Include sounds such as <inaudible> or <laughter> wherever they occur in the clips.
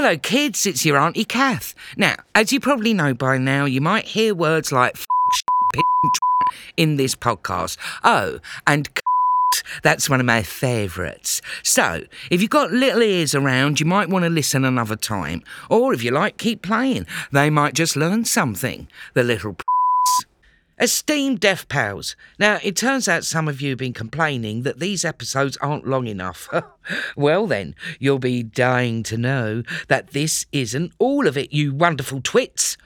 Hello, kids, it's your Auntie Kath. Now, as you probably know by now, you might hear words like in this podcast. Oh, and that's one of my favourites. So, if you've got little ears around, you might want to listen another time. Or if you like, keep playing. They might just learn something, the little Esteemed Deaf Pals, now it turns out some of you have been complaining that these episodes aren't long enough. <laughs> well, then, you'll be dying to know that this isn't all of it, you wonderful twits.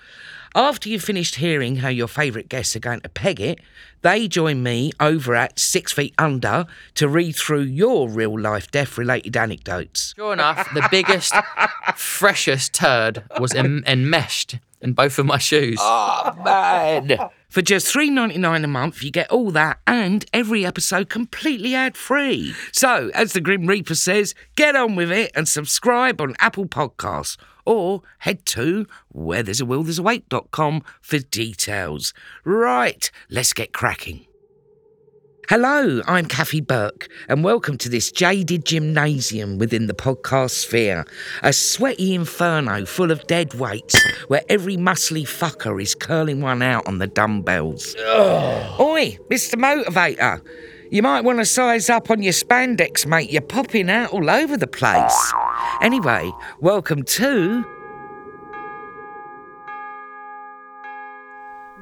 After you've finished hearing how your favourite guests are going to peg it, they join me over at Six Feet Under to read through your real life deaf related anecdotes. Sure enough, the biggest, <laughs> freshest turd was en- enmeshed in both of my shoes. Oh, man. <laughs> For just three ninety nine a month, you get all that and every episode completely ad free. So, as the Grim Reaper says, get on with it and subscribe on Apple Podcasts or head to where there's a will there's a for details. Right, let's get cracking. Hello, I'm Kathy Burke, and welcome to this jaded gymnasium within the podcast sphere. A sweaty inferno full of dead weights where every muscly fucker is curling one out on the dumbbells. Oi, Mr. Motivator. You might want to size up on your spandex, mate. You're popping out all over the place. Anyway, welcome to.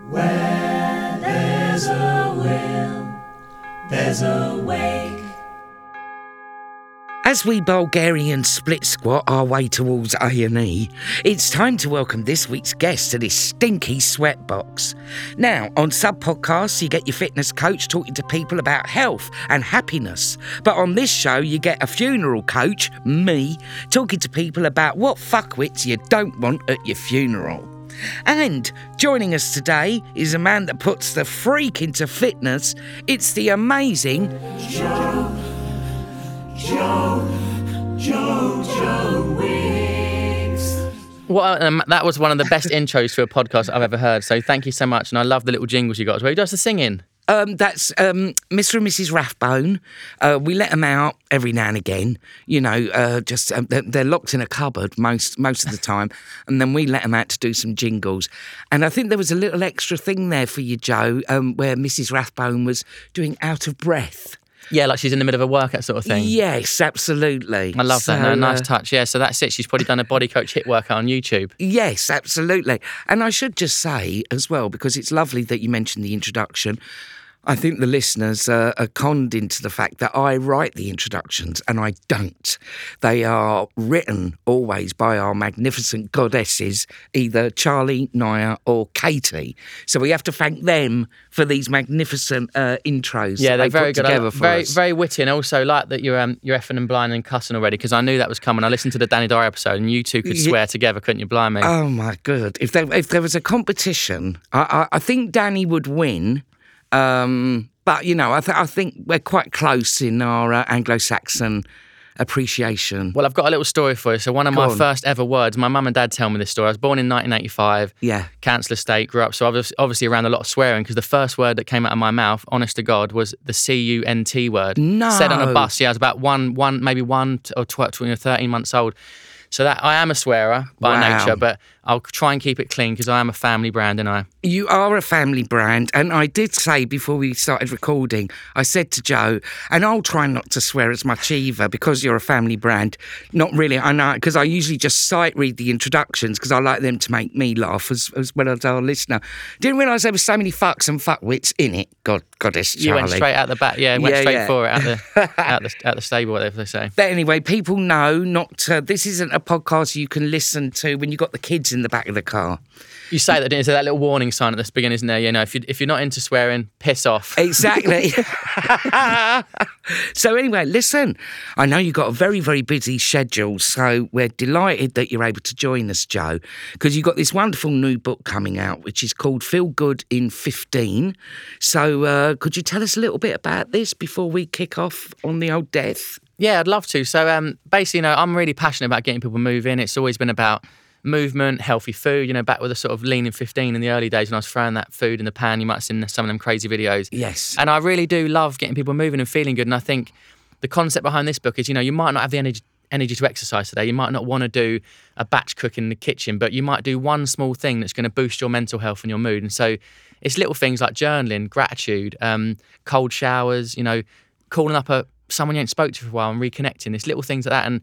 Where There's a will, there's a wake. As we Bulgarians split squat our way towards A&E, it's time to welcome this week's guest to this stinky sweatbox. Now, on sub podcasts, you get your fitness coach talking to people about health and happiness. But on this show, you get a funeral coach, me, talking to people about what fuckwits you don't want at your funeral. And joining us today is a man that puts the freak into fitness. It's the amazing Joe, Joe, Joe Joe Wicks. What, um, that was one of the best <laughs> intros to a podcast I've ever heard. So thank you so much. And I love the little jingles you got as well. Who does the singing? Um, that's um, Mr. and Mrs. Rathbone. Uh, we let them out every now and again. You know, uh, just um, they're, they're locked in a cupboard most most of the time, <laughs> and then we let them out to do some jingles. And I think there was a little extra thing there for you, Joe, um, where Mrs. Rathbone was doing out of breath. Yeah, like she's in the middle of a workout sort of thing. Yes, absolutely. I love that. So, No, nice uh, touch. Yeah, so that's it. She's probably done a body coach HIIT workout on YouTube. Yes, absolutely. And I should just say as well, because it's lovely that you mentioned the introduction. I think the listeners uh, are conned into the fact that I write the introductions and I don't. They are written always by our magnificent goddesses, either Charlie, Naya, or Katie. So we have to thank them for these magnificent uh, intros. Yeah, they're they very good. I- together for very, us. very witty, and also like that you're um, you're effing and blind and cussing already because I knew that was coming. I listened to the Danny Dyer episode, and you two could Ye- swear together, couldn't you? Blimey. Oh my god! If there if there was a competition, I I, I think Danny would win. Um, but you know, I th- I think we're quite close in our uh, Anglo-Saxon appreciation. Well, I've got a little story for you. So, one of Go my on. first ever words, my mum and dad tell me this story. I was born in 1985, Yeah. council estate, grew up. So, I was obviously around a lot of swearing because the first word that came out of my mouth, honest to God, was the C U N T word. No. Said on a bus. Yeah, I was about one, one maybe one or tw- tw- 13 months old. So, that I am a swearer by Wow. nature, but I'll try and keep it clean because I am a family brand and I. You are a family brand, and I did say before we started recording, I said to Joe, and I'll try not to swear as much either because you're a family brand. Not really, I know, because I usually just sight read the introductions because I like them to make me laugh as, as well as our listener. Didn't realise there were so many fucks and fuckwits in it. God, goddess, Charlie. You went straight out the back. Yeah, went Yeah, straight yeah. for it at the, <laughs> at the, the stable, whatever they say. But anyway, people know not to, this isn't a podcast you can listen to when you've got the kids in the back of the car. You say that, didn't you? So that little warning sign at the beginning, isn't there? You know, if, you, if you're not into swearing, piss off. Exactly. <laughs> so anyway, listen, I know you've got a very, very busy schedule, so we're delighted that you're able to join us, Joe, because you've got this wonderful new book coming out, which is called Feel Good in 15. So uh, could you tell us a little bit about this before we kick off on the old death? Yeah, I'd love to. So um, basically, you know, I'm really passionate about getting people moving. It's always been about movement, healthy food. You know, back with a sort of lean in 15 in the early days when I was throwing that food in the pan, you might have seen some of them crazy videos. Yes. And I really do love getting people moving and feeling good. And I think the concept behind this book is, you know, you might not have the energy energy to exercise today. You might not want to do a batch cook in the kitchen, but you might do one small thing that's going to boost your mental health and your mood. And so it's little things like journaling, gratitude, um, cold showers, you know, calling up a someone you ain't spoke to for a while and reconnecting. It's little things like that. And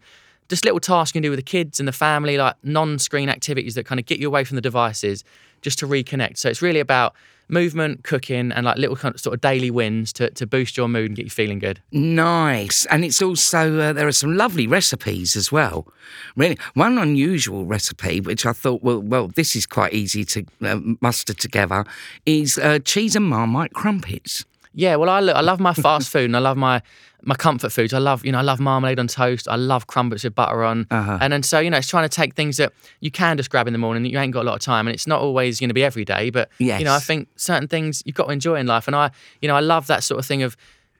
just little tasks you can do with the kids and the family, like non-screen activities that kind of get you away from the devices just to reconnect. So it's really about movement, cooking, and like little kind of sort of daily wins to, to boost your mood and get you feeling good. Nice. And it's also, uh, there are some lovely recipes as well. Really, one unusual recipe, which I thought, well, well, this is quite easy to uh, muster together, is uh, cheese and marmite crumpets. Yeah, well, I, lo- I love my fast food and I love my my comfort foods. I love, you know, I love marmalade on toast. I love crumpets with butter on. Uh-huh. And then so, you know, it's trying to take things that you can just grab in the morning that you ain't got a lot of time. And it's not always going to be every day, but, you know, I think certain things you've got to enjoy in life. And I, you know, I love that sort of thing of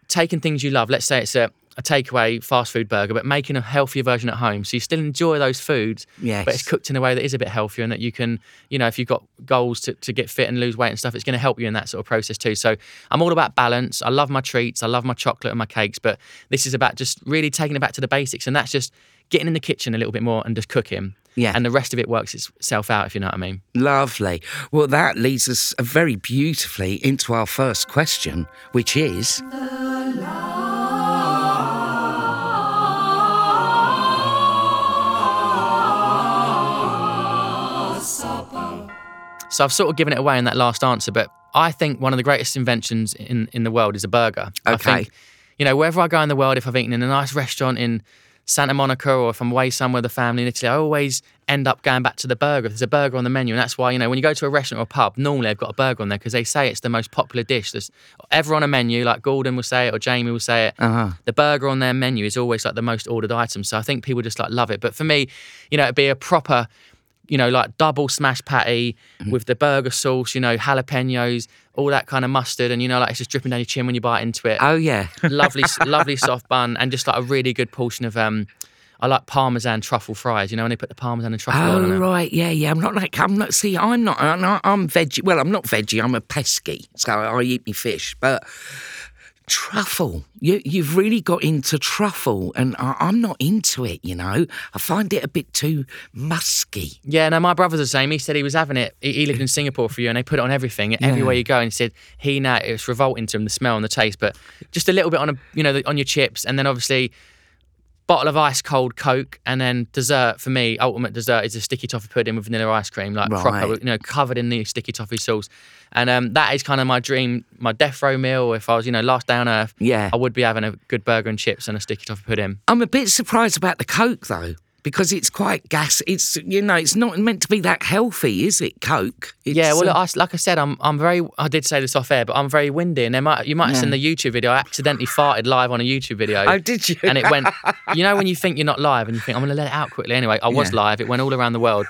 taking things you love. Let's say it's a, a takeaway fast food burger, but making a healthier version at home. So you still enjoy those foods, but it's cooked in a way that is a bit healthier and that you can, you know, if you've got goals to, to get fit and lose weight and stuff, it's going to help you in that sort of process too. So I'm all about balance. I love my treats. I love my chocolate and my cakes, but this is about just really taking it back to the basics. And that's just getting in the kitchen a little bit more and just cooking. Yeah. And the rest of it works itself out, if you know what I mean. Lovely. Well, that leads us very beautifully into our first question, which is So I've sort of given it away in that last answer, but I think one of the greatest inventions in, in the world is a burger. I Okay. think, you know, wherever I go in the world, if I've eaten in a nice restaurant in Santa Monica or if I'm away somewhere with the family in Italy, I always end up going back to the burger. If there's a burger on the menu, and that's why, you know, when you go to a restaurant or a pub, normally they've got a burger on there because they say it's the most popular dish. There's ever on a menu, like Gordon will say it or Jamie will say it. Uh-huh. The burger on their menu is always like the most ordered item. So I think people just like love it. But for me, you know, it'd be a proper you know, like double smash patty Mm-hmm. with the burger sauce, you know, jalapenos, all that kind of mustard, and you know, like it's just dripping down your chin when you bite into it. oh, yeah. <laughs> lovely, lovely soft bun, and just like a really good portion of um, I like parmesan truffle fries. You know, when they put the parmesan and truffle on Oh it. right, yeah, yeah. I'm not like I'm not. See, I'm not. I'm, not, I'm veggie. Well, I'm not veggie. I'm a pesky, so I eat me fish. But truffle, you you've really got into truffle, and I, I'm not into it. You know, I find it a bit too musky. Yeah, no, my brother's the same. He said he was having it. He, he lived in Singapore for you, and they put it on everything, everywhere you go. And he said he now it's revolting to him the smell and the taste, but just a little bit on a you know the, on your chips, and then obviously bottle of ice cold Coke, and then dessert for me. Ultimate dessert is a sticky toffee pudding with vanilla ice cream, like proper, you know, covered in the sticky toffee sauce. And um, that is kind of my dream, my death row meal. If I was, you know, last day on earth, Yeah. I would be having a good burger and chips and a sticky toffee pudding. I'm a bit surprised about the Coke though, because it's quite gas. It's you know, it's not meant to be that healthy, is it? Coke. It's, Yeah, well, uh, I, like I said, I'm I'm very. I did say this off air, but I'm very windy, and there might you might have seen the YouTube video. I accidentally farted live on a YouTube video. Oh, did you? And it went. <laughs> You know when you think you're not live, and you think I'm going to let it out quickly. Anyway, I was Yeah. live. It went all around the world,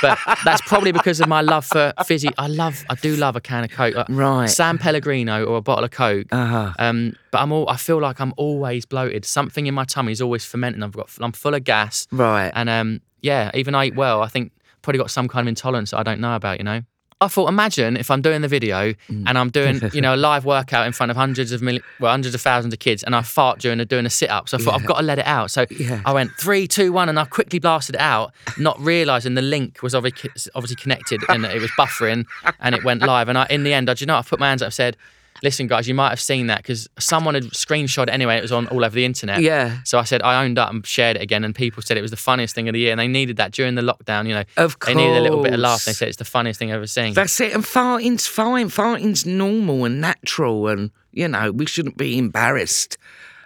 but that's probably because of my love for fizzy. I love. I do love a can of Coke. Like Right. San Pellegrino or a bottle of Coke. Uh-huh. Um, but I'm all. I feel like I'm always bloated. Something in my tummy is always fermenting. I've got. I'm full of gas. Right. And um, yeah, even I eat well. I think probably got some kind of intolerance that I don't know about. You know. I thought, imagine if I'm doing the video Mm. and I'm doing, <laughs> you know, a live workout in front of hundreds of million, well, hundreds of thousands of kids, and I fart during a, doing a sit up. So I thought I've got to let it out. So Yeah. I went three, two, one, and I quickly blasted it out, not realizing the link was obviously obviously connected and it was buffering, and it went live. And I, in the end, I, you know, I put my hands up, and said. Listen, guys, you might have seen that because someone had screenshot it anyway. It was on all over the internet. Yeah. So I said I owned up and shared it again, and people said it was the funniest thing of the year, and they needed that during the lockdown. You know, Of course. they needed a little bit of laugh. They said it's the funniest thing I've ever seen. That's it. And farting's fine. Farting's normal and natural, and you know we shouldn't be embarrassed.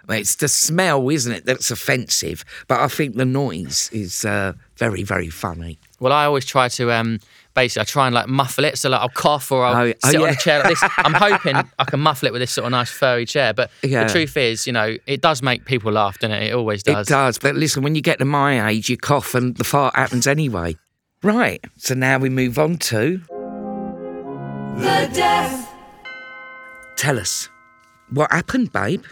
It's the smell, isn't it, that's offensive. But I think the noise is uh, very, very funny. Well, I always try to um, basically I try and like muffle it, so like I'll cough or I'll Oh, oh, sit on a chair like this. <laughs> I'm hoping I can muffle it with this sort of nice furry chair. But Yeah. the truth is, you know, it does make people laugh, doesn't it? It always does. It does. But listen, when you get to my age, you cough and the fart happens anyway. Right. So now we move on to The death. tell us what happened, babe.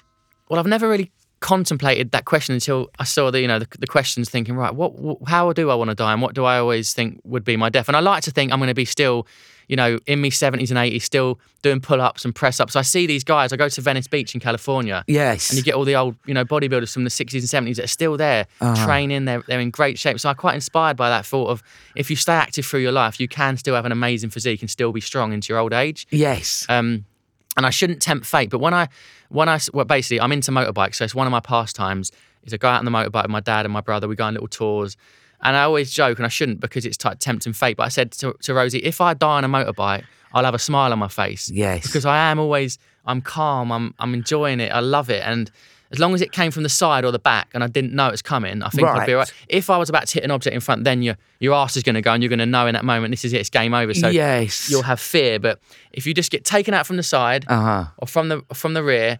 Well, I've never really contemplated that question until I saw the you know the, the questions, thinking right, what, what how do I want to die, and what do I always think would be my death? And I like to think I'm going to be still you know, in my 70s and 80s, still doing pull ups and press ups. I see these guys. I go to Venice Beach in California. Yes. And you get all the old, you know, bodybuilders from the 60s and 70s that are still there Uh-huh. training. They're, they're in great shape. So I'm quite inspired by that thought of if you stay active through your life, you can still have an amazing physique and still be strong into your old age. yes. Um, and I shouldn't tempt fate, but when I, when I, well, basically, I'm into motorbikes, so it's one of my pastimes. Is I go out on the motorbike with my dad and my brother. We go on little tours, and I always joke, and I shouldn't because it's like tempting fate. But I said to, to Rosie, if I die on a motorbike, I'll have a smile on my face. Yes. because I am always, I'm calm, I'm, I'm enjoying it, I love it, and as long as it came from the side or the back and I didn't know it was coming, I think I'd be Right. If I was about to hit an object in front, then your your ass is going to go and you're going to know in that moment this is it, it's game over. So yes. you'll have fear. But if you just get taken out from the side Uh huh. or from the from the rear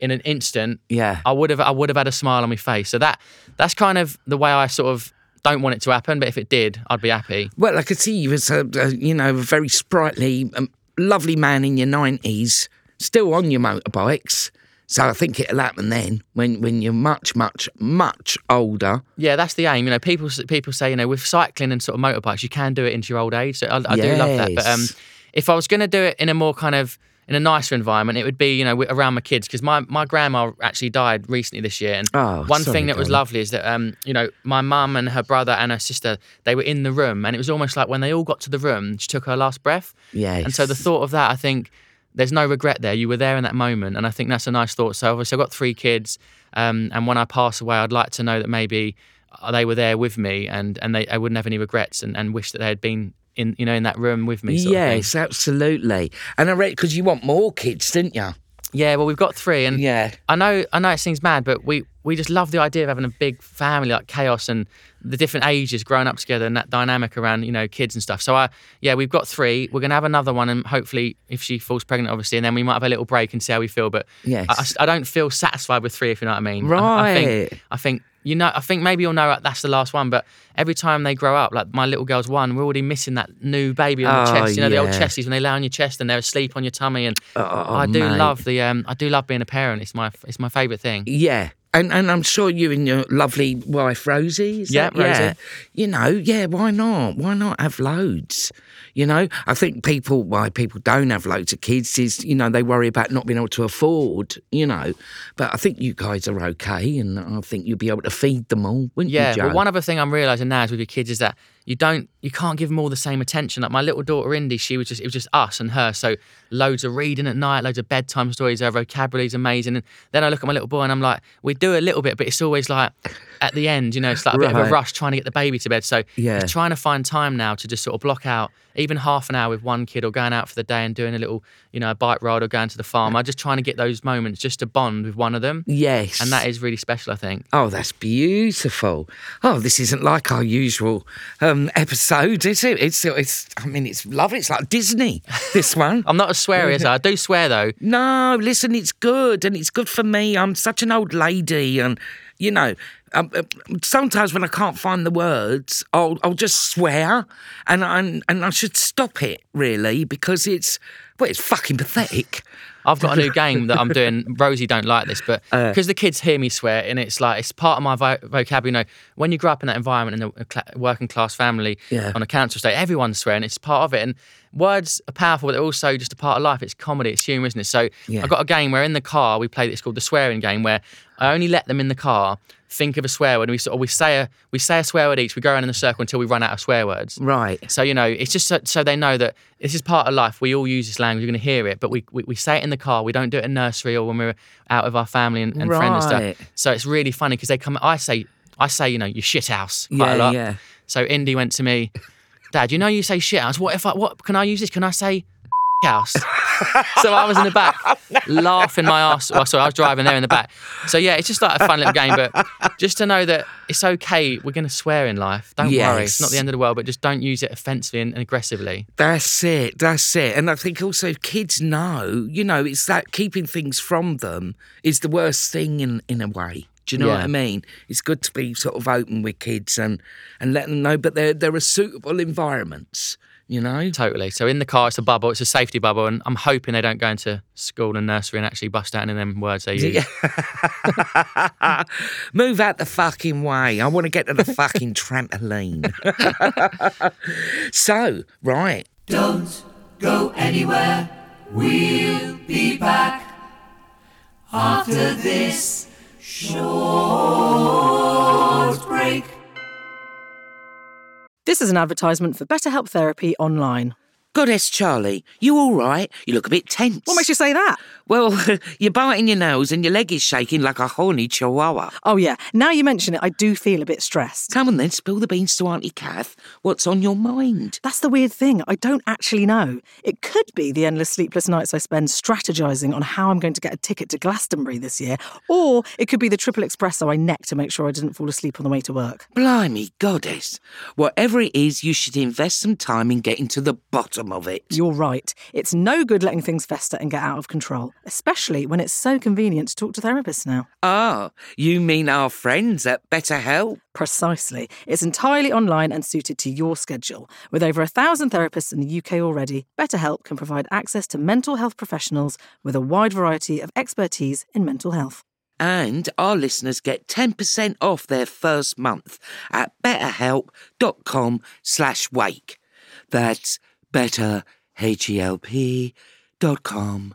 in an instant, Yeah. I would have I would have had a smile on my face. So that that's kind of the way I sort of don't want it to happen. But if it did, I'd be happy. Well, I could see you as a, a you know, a very sprightly, um, lovely man in your nineties, still on your motorbikes. So I think it'll happen then when, when you're much, much, much older. Yeah, that's the aim. You know, people people say you know with cycling and sort of motorbikes, you can do it into your old age. So I, I do love that. But um, if I was going to do it in a more kind of in a nicer environment, it would be you know around my kids because my my grandma actually died recently this year. And Oh, one sorry, thing that was lovely is that um you know my mum and her brother and her sister they were in the room and it was almost like when they all got to the room, she took her last breath. Yes. And so the thought of that, I think there's no regret there. You were there in that moment, and I think that's a nice thought. So obviously, I've got three kids, um, and when I pass away, I'd like to know that maybe uh, they were there with me, and and they I wouldn't have any regrets, and, and wish that they had been in you know in that room with me. Sort of thing. Yes, absolutely. And I read because you want more kids, didn't you? Yeah. Well, we've got three, and Yeah. I know I know it seems mad, but we we just love the idea of having a big family like chaos and the different ages growing up together and that dynamic around you know kids and stuff. So I yeah we've got three. We're gonna have another one and hopefully if she falls pregnant obviously and then we might have a little break and see how we feel. But Yes. I, I don't feel satisfied with three if you know what I mean. I, I think Right. I think you know I think maybe you'll know that that's the last one. But every time they grow up, like my little girl's one, we're already missing that new baby on the Oh, chest. You know the old yeah. chesties when they lay on your chest and they're asleep on your tummy and. Oh, I do mate. love the um I do love being a parent. It's my it's my favourite thing. Yeah. And, and I'm sure you and your lovely wife Rosie. Is Yeah, that, yeah. Rosie. You know, yeah. Why not? Why not have loads? You know, I think people why people don't have loads of kids is you know they worry about not being able to afford. You know, but I think you guys are okay, and I think you'll be able to feed them all, wouldn't Yeah, you, Joe? but one other thing I'm realizing now is with your kids is that you don't you can't give them all the same attention. Like my little daughter Indy, she was just it was just us and her. So loads of reading at night, loads of bedtime stories. Her vocabulary's amazing. And then I look at my little boy and I'm like, we do a little bit, but it's always like at the end, you know, it's like a bit of a rush trying to get the baby to bed. So Yeah. trying to find time now to just sort of block out even half an hour with one kid or going out for the day and doing a little, you know, a bike ride or going to the farm. I'm just trying to get those moments just to bond with one of them. yes, And that is really special, I think. Oh, that's beautiful. Oh, this isn't like our usual um, episode, is it? It's, it's. I mean, it's lovely. It's like Disney. This <laughs> one. I'm not as sweary as I. I do swear though. <laughs> No, listen, it's good, and it's good for me. I'm such an old lady, and you know, um, uh, sometimes when I can't find the words, I'll I'll just swear, and and and I should stop it really because it's well, it's fucking pathetic. I've got a new game that I'm doing. <laughs> Rosie don't like this, but Uh. because the kids hear me swear, and it's like it's part of my vo- vocabulary. You know, when you grow up in that environment in a cla working class family Yeah. on a council estate, everyone's swearing. It's part of it, and words are powerful, but they're also just a part of life. It's comedy, it's humour, isn't it? So Yeah. I've got a game where in the car we play. It's called the swearing game, where I only let them in the car think of a swear word, and we sort of we say a we say a swear word each. We go around in a circle until we run out of swear words. Right. So you know, it's just so, so they know that this is part of life. We all use this language. You're going to hear it, but we, we we say it in the car. We don't do it in nursery or when we're out with our family and, and friends and Right. stuff. So it's really funny because they come. I say I say you know your shit house quite Yeah, a lot. yeah. So Indy went to me, Dad. You know you say shit house. What if I what can I use this? Can I say <laughs> house? <laughs> so I was in the back laughing my ass. Well, oh, sorry, I was driving there in the back. So yeah, it's just like a fun little game, but just to know that it's okay. We're going to swear in life. Don't worry. It's not the end of the world, but just don't use it offensively and, and aggressively. That's it. That's it. And I think also kids know, you know, it's that keeping things from them is the worst thing in, in a way. Do you know what I mean? It's good to be sort of open with kids and, and let them know, but there there are suitable environments, you know? Totally. So in the car, it's a bubble. It's a safety bubble, and I'm hoping they don't go into school and nursery and actually bust out in them words they use. <laughs> Move out the fucking way. I want to get to the fucking <laughs> trampoline. <laughs> so, right. Don't go anywhere. We'll be back after this short break. This is an advertisement for BetterHelp Therapy online. Goddess Charlie, you all right? You look a bit tense. What makes you say that? Well, <laughs> you're biting your nose and your leg is shaking like a horny chihuahua. Oh, yeah. Now you mention it, I do feel a bit stressed. Come on then, spill the beans to Auntie Kath. What's on your mind? That's the weird thing. I don't actually know. It could be the endless sleepless nights I spend strategizing on how I'm going to get a ticket to Glastonbury this year, or it could be the triple espresso I necked to make sure I didn't fall asleep on the way to work. Blimey, Goddess. Whatever it is, you should invest some time in getting to the bottom of it. You're right. It's no good letting things fester and get out of control, especially when it's so convenient to talk to therapists now. Ah, you mean our friends at BetterHelp? Precisely. It's entirely online and suited to your schedule. With over a thousand therapists in the UK already, BetterHelp can provide access to mental health professionals with a wide variety of expertise in mental health. And our listeners get 10% off their first month at betterhelp.com slash wake. That's better, H-E-L-P dot com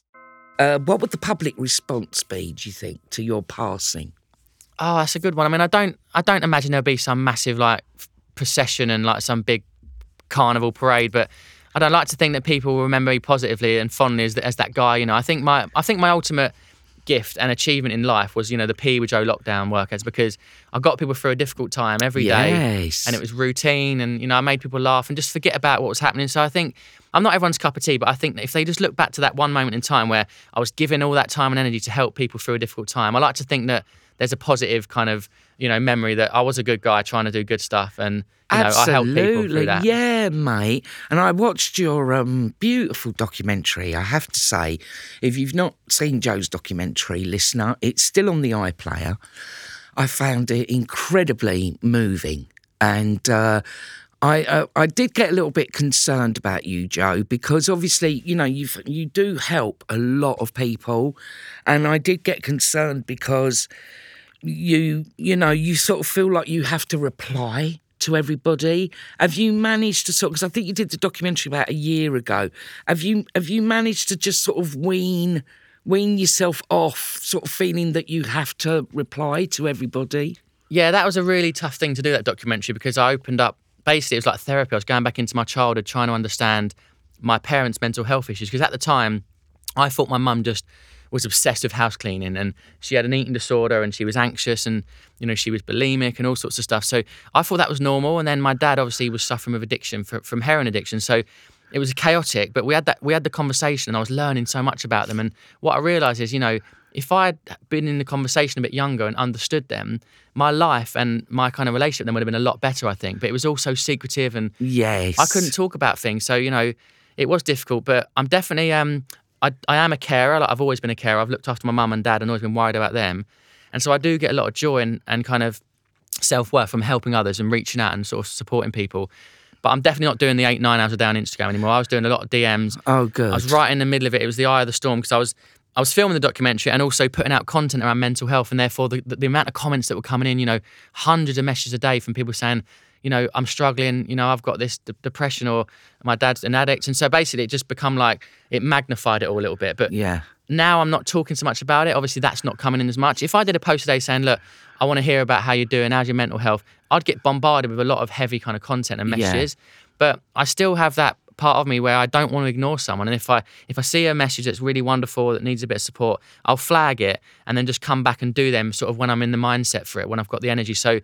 Uh, what would the public response be, do you think, to your passing? Oh, that's a good one. I mean, I don't, I don't imagine there'll be some massive like procession and like some big carnival parade, but I don't like to think that people will remember me positively and fondly as, as that guy. You know, I think my, I think my ultimate gift and achievement in life was, you know, the PE with Joe lockdown workouts because I got people through a difficult time every day, Yes. and it was routine, and you know, I made people laugh and just forget about what was happening. So I think I'm not everyone's cup of tea, but I think that if they just look back to that one moment in time where I was giving all that time and energy to help people through a difficult time, I like to think that there's a positive kind of you know memory that I was a good guy trying to do good stuff, and you know I helped people through that. Yeah, mate. And I watched your um, beautiful documentary. I have to say, if you've not seen Joe's documentary, listener, it's still on the iPlayer. I found it incredibly moving, and uh, I uh, I did get a little bit concerned about you, Joe, because obviously you know you you do help a lot of people, and I did get concerned because you you know you sort of feel like you have to reply to everybody. Have you managed to sort because i think you did the documentary about a year ago. Have you have you managed to just sort of wean wean yourself off sort of feeling that you have to reply to everybody? Yeah, that was a really tough thing to do that documentary because I opened up basically it was like therapy. I was going back into my childhood trying to understand my parents' mental health issues because at the time I thought my mum just was obsessed with house cleaning and she had an eating disorder and she was anxious and you know she was bulimic and all sorts of stuff. So I thought that was normal and then my dad obviously was suffering with addiction for, from heroin addiction. So it was chaotic, but we had that we had the conversation and I was learning so much about them and what I realized is, you know, if I'd been in the conversation a bit younger and understood them, my life and my kind of relationship with them would have been a lot better, I think. But it was all so secretive and yes I couldn't talk about things. So, you know, it was difficult, but I'm definitely um I, I am a carer. Like I've always been a carer. I've looked after my mum and dad and always been worried about them. And so I do get a lot of joy and, and kind of self worth from helping others and reaching out and sort of supporting people. But I'm definitely not doing the eight, nine hours a day on Instagram anymore. I was doing a lot of DMs. oh good I was right in the middle of it. It was the eye of the storm because I was I was filming the documentary and also putting out content around mental health, and therefore the, the, the amount of comments that were coming in, you know, hundreds of messages a day from people saying, you know, I'm struggling, you know, I've got this d- depression or my dad's an addict, and so basically it just become like it magnified it all a little bit. But yeah now I'm not talking so much about it. Obviously, that's not coming in as much. If I did a post today saying, "Look, I want to hear about how you're doing, how's your mental health," I'd get bombarded with a lot of heavy kind of content and Yeah. messages. But I still have that part of me where I don't want to ignore someone. And if I if I see a message that's really wonderful that needs a bit of support, I'll flag it and then just come back and do them sort of when I'm in the mindset for it, when I've got the energy. So,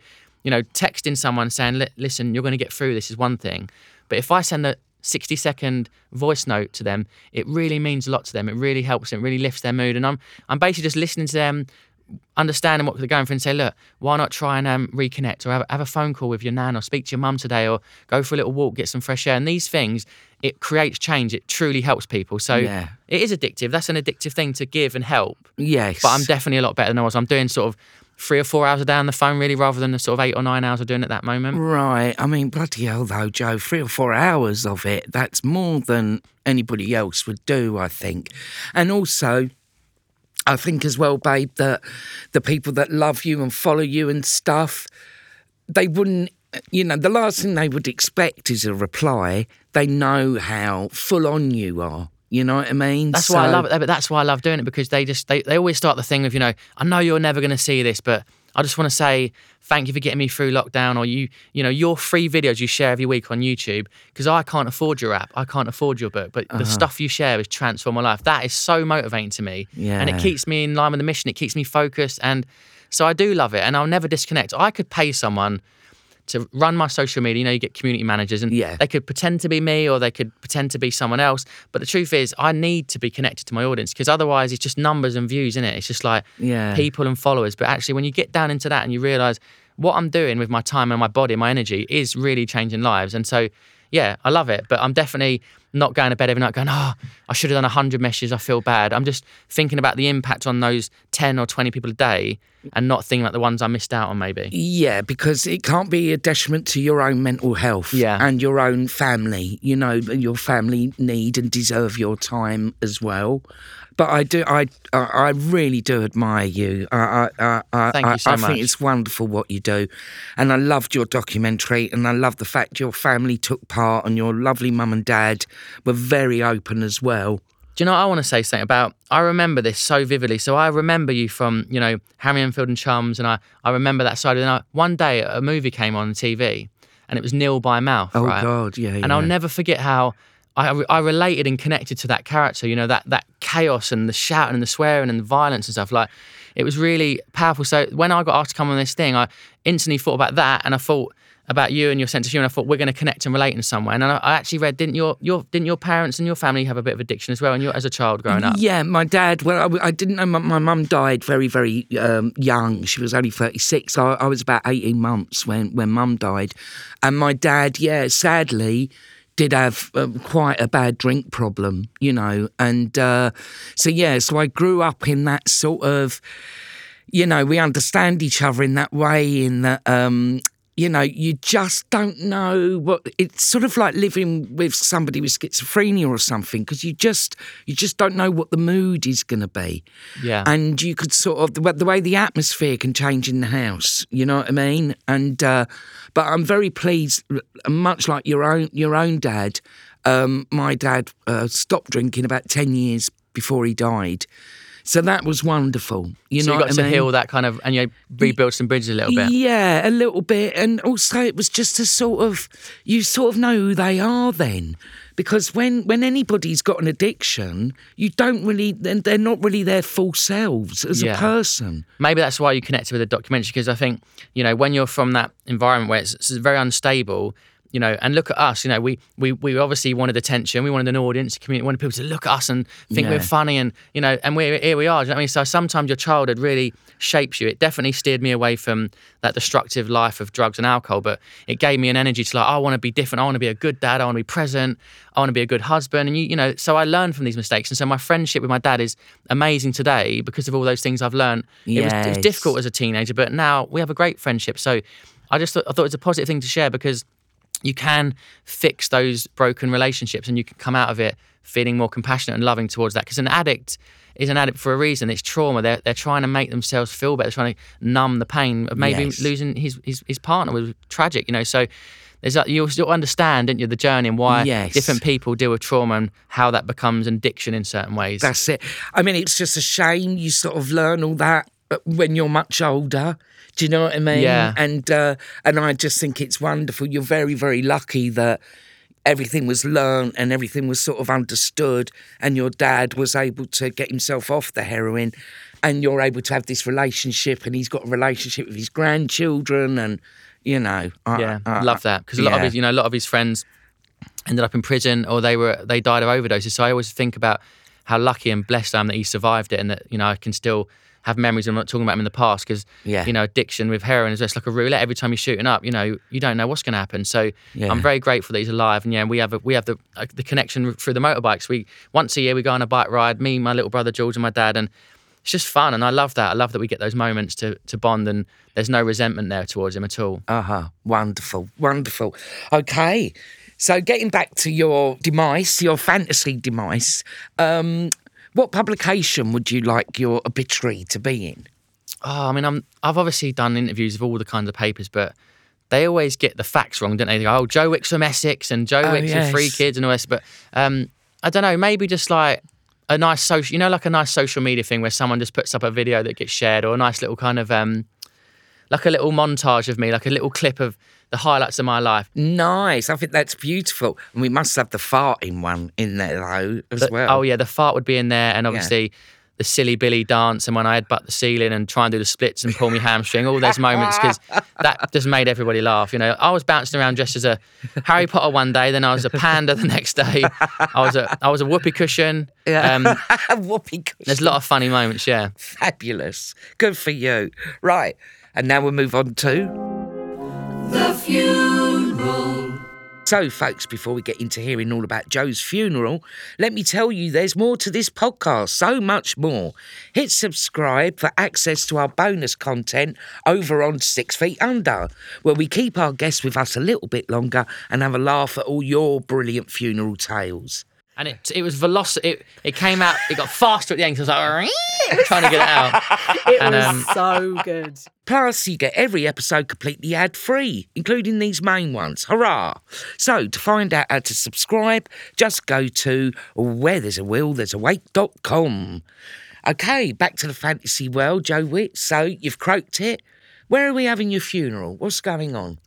you know, texting someone saying, "Listen, you're going to get through this" is one thing. But if I send a 60 second voice note to them, it really means a lot to them. It really helps them, it really lifts their mood. And I'm I'm basically just listening to them understanding what they're going through and say, look, why not try and um, reconnect or have, have a phone call with your nan or speak to your mum today or go for a little walk, get some fresh air. And these things, it creates change. It truly helps people. So Yeah. it is addictive. That's an addictive thing to give and help. Yes. But I'm definitely a lot better than I was. I'm doing sort of three or four hours a day on the phone, really, rather than the sort of eight or nine hours I'm doing at that moment. Right. I mean, bloody hell, though, Joe, three or four hours of it, that's more than anybody else would do, I think. And also, I think as well, babe, that the people that love you and follow you and stuff, they wouldn't, you know, the last thing they would expect is a reply. They know how full on you are. You know what I mean? That's why I love it. But that's why I love doing it because they just they, they always start the thing with you know I know you're never going to see this, but I just want to say thank you for getting me through lockdown or you you know your free videos you share every week on YouTube because I can't afford your app, I can't afford your book, but Uh-huh. the stuff you share has transformed my life. That is so motivating to me, and it keeps me in line with the mission. It keeps me focused, and so I do love it, and I'll never disconnect. I could pay someone to run my social media. You know, you get community managers, and Yeah. they could pretend to be me or they could pretend to be someone else. But the truth is, I need to be connected to my audience because otherwise, it's just numbers and views, isn't it? It's just like Yeah. people and followers. But actually, when you get down into that and you realize what I'm doing with my time and my body, and my energy is really changing lives. And so, yeah, I love it. But I'm definitely not going to bed every night going, oh, I should have done 100 meshes. I feel bad. I'm just thinking about the impact on those 10 or 20 people a day and not thinking about the ones I missed out on, maybe. Yeah, because it can't be a detriment to your own mental health Yeah. and your own family. You know, your family need and deserve your time as well. But I do, I, I I really do admire you. I, I, I, I, you so I much. think it's wonderful what you do, and I loved your documentary, and I love the fact your family took part, and your lovely mum and dad were very open as well. Do you know what I want to say something about? I remember this so vividly. So I remember you from, you know, Harry Enfield and Chums, and I, I remember that side. And I, one day a movie came on TV, and it was Nil by Mouth. Oh right? God, yeah, And I'll never forget how I, I related and connected to that character. You know, that that chaos and the shouting and the swearing and the violence and stuff. Like, it was really powerful. So when I got asked to come on this thing, I instantly thought about that, and I thought about you and your sense of humor. And I thought we're going to connect and relate in some way. And I, I actually read, didn't your your didn't your parents and your family have a bit of addiction as well? And you as a child growing up. Yeah, my dad. Well, I didn't know my, my mum died very, very um, young. She was only thirty six. I, I was about eighteen months when when mum died, and my dad, yeah, sadly, did have um, quite a bad drink problem, you know, and uh, so yeah, so I grew up in that sort of, you know, we understand each other in that way, in that. Um, you know, you just don't know what it's sort of like living with somebody with schizophrenia or something because you just you just don't know what the mood is going to be. Yeah. And you could sort of the, way- the way the atmosphere can change in the house. You know what I mean? And uh, but I'm very pleased, much like your own your own dad. Um, my dad uh, stopped drinking about ten years before he died. So that was wonderful. You so know you got to I mean? heal that kind of, and you rebuild some bridges a little bit. Yeah, a little bit. And also it was just a sort of you sort of know who they are then. Because when, when anybody's got an addiction, you don't really then they're not really their full selves as Yeah. a person. Maybe that's why you connected with the documentary because I think you know when you're from that environment where it's, it's very unstable. You know, and look at us. You know, we we we obviously wanted attention. We wanted an audience, community. We wanted people to look at us and think Yeah. we're funny, and you know, and we're here. We are. You know I mean? So sometimes your childhood really shapes you. It definitely steered me away from that destructive life of drugs and alcohol, but it gave me an energy to like, I want to be different. I want to be a good dad. I want to be present. I want to be a good husband. And you, you know, so I learned from these mistakes, and so my friendship with my dad is amazing today because of all those things I've learned. It, was, it was difficult as a teenager, but now we have a great friendship. So I just thought, I thought it's a positive thing to share because you can fix those broken relationships and you can come out of it feeling more compassionate and loving towards that. Because an addict is an addict for a reason. It's trauma. They're, they're trying to make themselves feel better. They're trying to numb the pain of maybe Yes. losing his, his his partner was tragic, you know. So there's that you still understand, don't you, the journey and why Yes. different people deal with trauma and how that becomes an addiction in certain ways. That's it. I mean, it's just a shame you sort of learn all that uh, when you're much older. Do you know what I mean? Yeah. And uh, and I just think it's wonderful. You're very very lucky that everything was learned and everything was sort of understood, and your dad was able to get himself off the heroin, and you're able to have this relationship, and he's got a relationship with his grandchildren, and you know, I, Yeah, I- love that because a lot of his, you know, a lot of his friends ended up in prison or they were they died of overdoses. So I always think about how lucky and blessed I am that he survived it and that you know I can still have memories. I'm not talking about him in the past because Yeah. you know addiction with heroin is just like a roulette. Every time you're shooting up, you know you don't know what's going to happen. So Yeah. I'm very grateful that he's alive. And yeah, we have a, we have the uh, the connection through the motorbikes. We once a year we go on a bike ride. Me, my little brother George, and my dad, and it's just fun. And I love that. I love that we get those moments to to bond, and there's no resentment there towards him at all. Uh huh. Wonderful. Wonderful. Okay. So getting back to your demise, your fantasy demise, um, what publication would you like your obituary to be in? Oh, I mean, I'm I've obviously done interviews with all the kinds of papers, but they always get the facts wrong, don't they? They go, oh, Joe Wicks from Essex and Joe Oh, Wicks with three kids and all this. But um, I don't know, maybe just like a nice social, you know, like a nice social media thing where someone just puts up a video that gets shared or a nice little kind of, um, like a little montage of me, like a little clip of the highlights of my life. Nice. I think that's beautiful. And we must have the farting one in there, though, as The- well. Oh yeah, the fart would be in there, and obviously the silly Billy dance, and when I headbutt the ceiling and try and do the splits and pull me hamstring, all those moments because <laughs> that just made everybody laugh. You know, I was bouncing around dressed as a Harry Potter one day, then I was a panda the next day. I was a I was a whoopee cushion. Um, <laughs> Whoopee cushion. there's a lot of funny moments. Yeah. Fabulous. Good for you. Right. And now we'll move on to. The funeral. So, folks, before we get into hearing all about Joe's funeral, let me tell you there's more to this podcast, so much more. Hit subscribe for access to our bonus content over on Six Feet Under, where we keep our guests with us a little bit longer and have a laugh at all your brilliant funeral tales. And it it was velocity. It, it came out. It got faster at the end. So I was like trying to get it out. <laughs> It And, was um, so good. Plus, you get every episode completely ad free, including these main ones. Hurrah! So, to find out how to subscribe, just go to where there's a will, there's a wake.com. Okay, back to the fantasy world, Joe Wicks. So, you've croaked it. Where are we having your funeral? What's going on?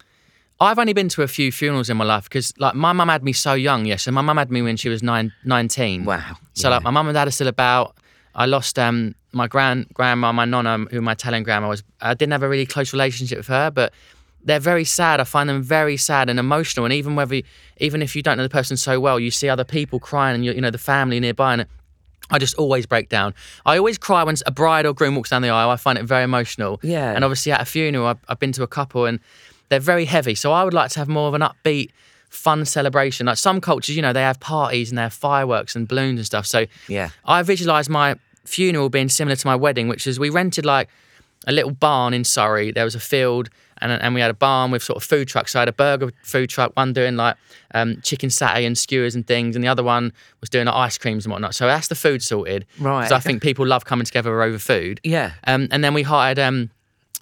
I've only been to a few funerals in my life because, like, my mum had me so young. Yes, so my mum had me when she was nine, 19. Wow. So, like, my mum and dad are still about. I lost um my grand grandma, my nonna, who my Italian grandma was. I didn't have a really close relationship with her, but they're very sad. I find them very sad and emotional. And even whether, even if you don't know the person so well, you see other people crying, and you, you know the family nearby, and I just always break down. I always cry when a bride or groom walks down the aisle. I find it very emotional. Yeah. And obviously at a funeral, I've, I've been to a couple and they're very heavy. So I would like to have more of an upbeat, fun celebration. Like some cultures, you know, they have parties and they have fireworks and balloons and stuff. So Yeah. I visualize my funeral being similar to my wedding, which is we rented like a little barn in Surrey. There was a field, and and we had a barn with sort of food trucks. So I had a burger food truck, one doing like um, chicken satay and skewers and things, and the other one was doing like, ice creams and whatnot. So that's the food sorted. Right. Because I think people love coming together over food. Yeah. Um, and then we hired um,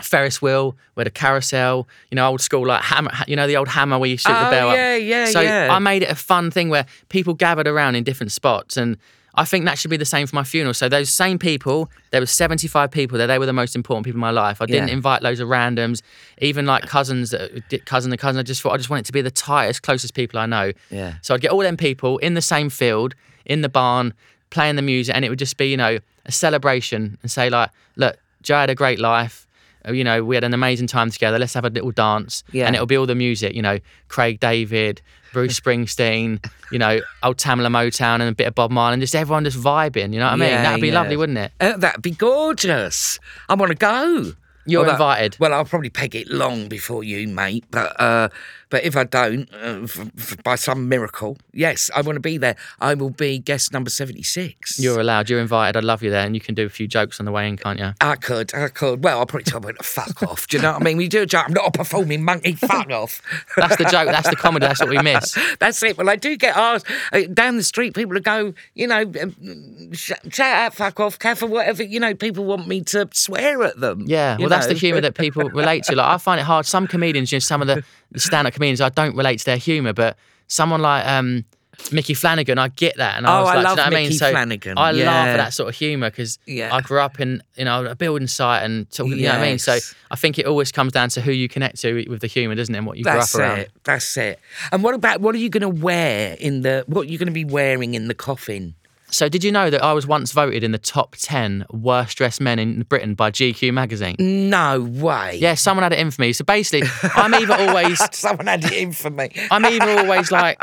Ferris wheel, we had a carousel, you know, old school like hammer, you know, the old hammer where you shoot Oh, the bell yeah, up. yeah, so yeah. I made it a fun thing where people gathered around in different spots and I think that should be the same for my funeral. So those same people, there were 75 people there. They were the most important people in my life. I didn't Yeah. invite loads of randoms, even like cousins, di- cousin and cousin. I just thought I just want it to be the tightest, closest people I know. Yeah. So I'd get all them people in the same field, in the barn, playing the music, and it would just be, you know, a celebration and say like, look, Joe had a great life. Uh, You know, we had an amazing time together. Let's have a little dance. Yeah. And it'll be all the music, you know, Craig David, Bruce <laughs> Springsteen, you know, old Tamla Motown and a bit of Bob Marley, and just everyone just vibing, you know what I mean? Yeah, That'd be yeah. lovely, wouldn't it? Uh, that'd be gorgeous. I want to go. You're Although- invited. Well, I'll probably peg it long before you, mate. But uh, but if I don't, uh, f- f- by some miracle, yes, I want to be there. I will be guest number seventy six. You're allowed. You're invited. I'd love you there, and you can do a few jokes on the way in, can't you? I could, I could. Well, I'll probably tell them to fuck <laughs> off. Do you know what I mean? We do a joke. I'm not a performing monkey. Fuck off. <laughs> That's the joke. That's the comedy. That's what we miss. <laughs> That's it. Well, I do get asked uh, down the street. People will go, you know, um, sh- shout out, fuck off, or whatever. You know, people want me to swear at them. Yeah, well, that's the humour that people relate to. Like, I find it hard. Some comedians, you know, some of the stand-up comedians, I don't relate to their humour, but someone like um, Micky Flanagan, I get that, and I Oh, was I love you know what I mean? Micky So Flanagan, I yeah. laugh at that sort of humour because Yeah. I grew up in, you know, a building site and talk, you know what I mean. So I think it always comes down to who you connect to with the humour, doesn't it? And what you That's grew up around. it. That's it. And what about what are you going to wear in the? What are you going to be wearing in the coffin? So did you know that I was once voted in the top ten worst dressed men in Britain by GQ magazine? No way. Yeah, someone had it in for me. So basically, I'm either <laughs> always <laughs> Someone had it in for me. I'm either always like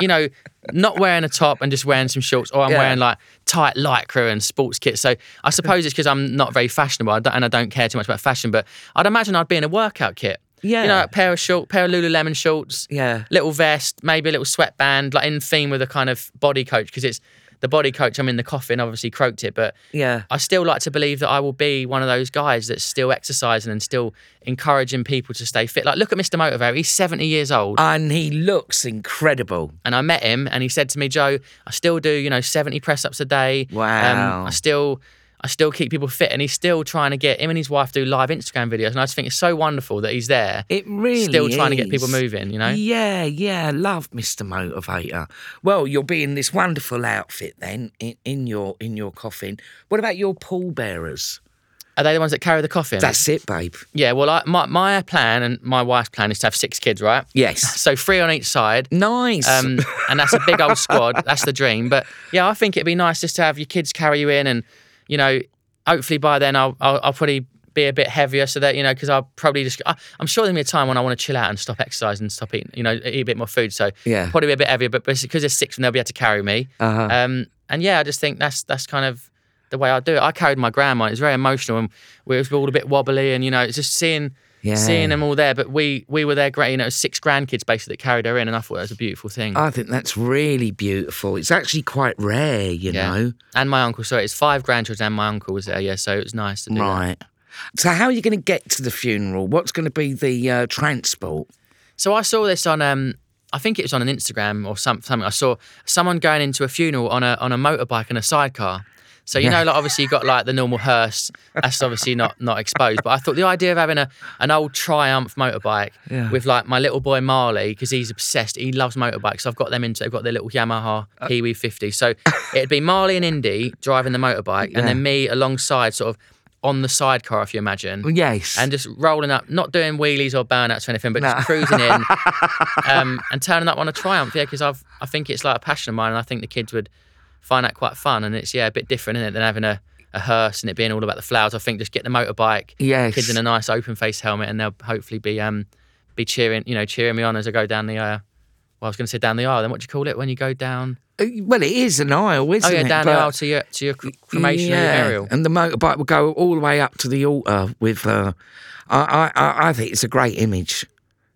you know, not wearing a top and just wearing some shorts, or I'm Yeah. wearing like tight lycra and sports kit. So I suppose it's because I'm not very fashionable and I don't care too much about fashion. But I'd imagine I'd be in a workout kit. Yeah. You know, a pair of short, pair of Lululemon shorts. Yeah. Little vest, maybe a little sweatband, like in theme with a kind of body coach because it's the body coach. I'm in the coffin, obviously croaked it, but Yeah. I still like to believe that I will be one of those guys that's still exercising and still encouraging people to stay fit. Like, look at Mr. Motivator. He's 70 years old. And he looks incredible. and I met him and he said to me, Joe, I still do, you know, 70 press ups a day. Wow. Um, I still I still keep people fit and he's still trying to get him and his wife do live Instagram videos. And I just think it's so wonderful that he's there. It really Still trying to get people moving, you know? Yeah, yeah. Love Mr. Motivator. Well, you'll be in this wonderful outfit then in, in your in your coffin. What about your pallbearers? Are they the ones that carry the coffin? That's it, babe. yeah, well I, my my plan and my wife's plan is to have six kids, right? Yes. <laughs> So three on each side. Nice. Um, and that's a big old squad. That's the dream. But yeah, I think it'd be nice just to have your kids carry you in, and you know, hopefully by then I'll I'll, I'll probably be a bit heavier, so that you know, because I'll probably just I, I'm sure there'll be a time when I want to chill out and stop exercising and stop eating, you know, eat a bit more food. So Yeah. probably be a bit heavier, but because there's six, and they'll be able to carry me. Uh-huh. Um, and yeah, I just think that's that's kind of the way I do it. I carried my grandma. It was very emotional, and we was all a bit wobbly, and you know, it's just seeing. Yeah. Seeing them all there, but we we were there great. You know, six grandkids basically that carried her in, and I thought that was a beautiful thing. I think that's really beautiful. It's actually quite rare, you know. And my uncle, sorry, it's five grandchildren and my uncle was there, yeah, so it was nice to do that. Right. So how are you going to get to the funeral? What's going to be the uh, transport? So I saw this on um I think it was on an Instagram or some, something. I saw someone going into a funeral on a on a motorbike and a sidecar. So you know, like obviously you got like the normal hearse. That's obviously not not exposed. But I thought the idea of having a an old Triumph motorbike Yeah. with like my little boy Marley because he's obsessed. He loves motorbikes. I've got them into. I've got their little Yamaha Uh, Kiwi 50. So it'd be Marley and Indy driving the motorbike, and then me alongside, sort of on the sidecar, if you imagine. Yes. And just rolling up, not doing wheelies or burnouts or anything, but just cruising in <laughs> um, and turning up on a Triumph. Yeah, because I've I think it's like a passion of mine, and I think the kids would find that quite fun. And it's yeah a bit different, isn't it, than having a, a hearse and it being all about the flowers. I think just get the motorbike, Yes. kids in a nice open face helmet, and they'll hopefully be um be cheering you know cheering me on as I go down the uh, well I was going to say down the aisle. Then what do you call it when you go down? Uh, well, it is an aisle, isn't it? Oh yeah, it? down the But- aisle to your to your cremation yeah. burial. And the motorbike will go all the way up to the altar with. Uh, I- I I think it's a great image.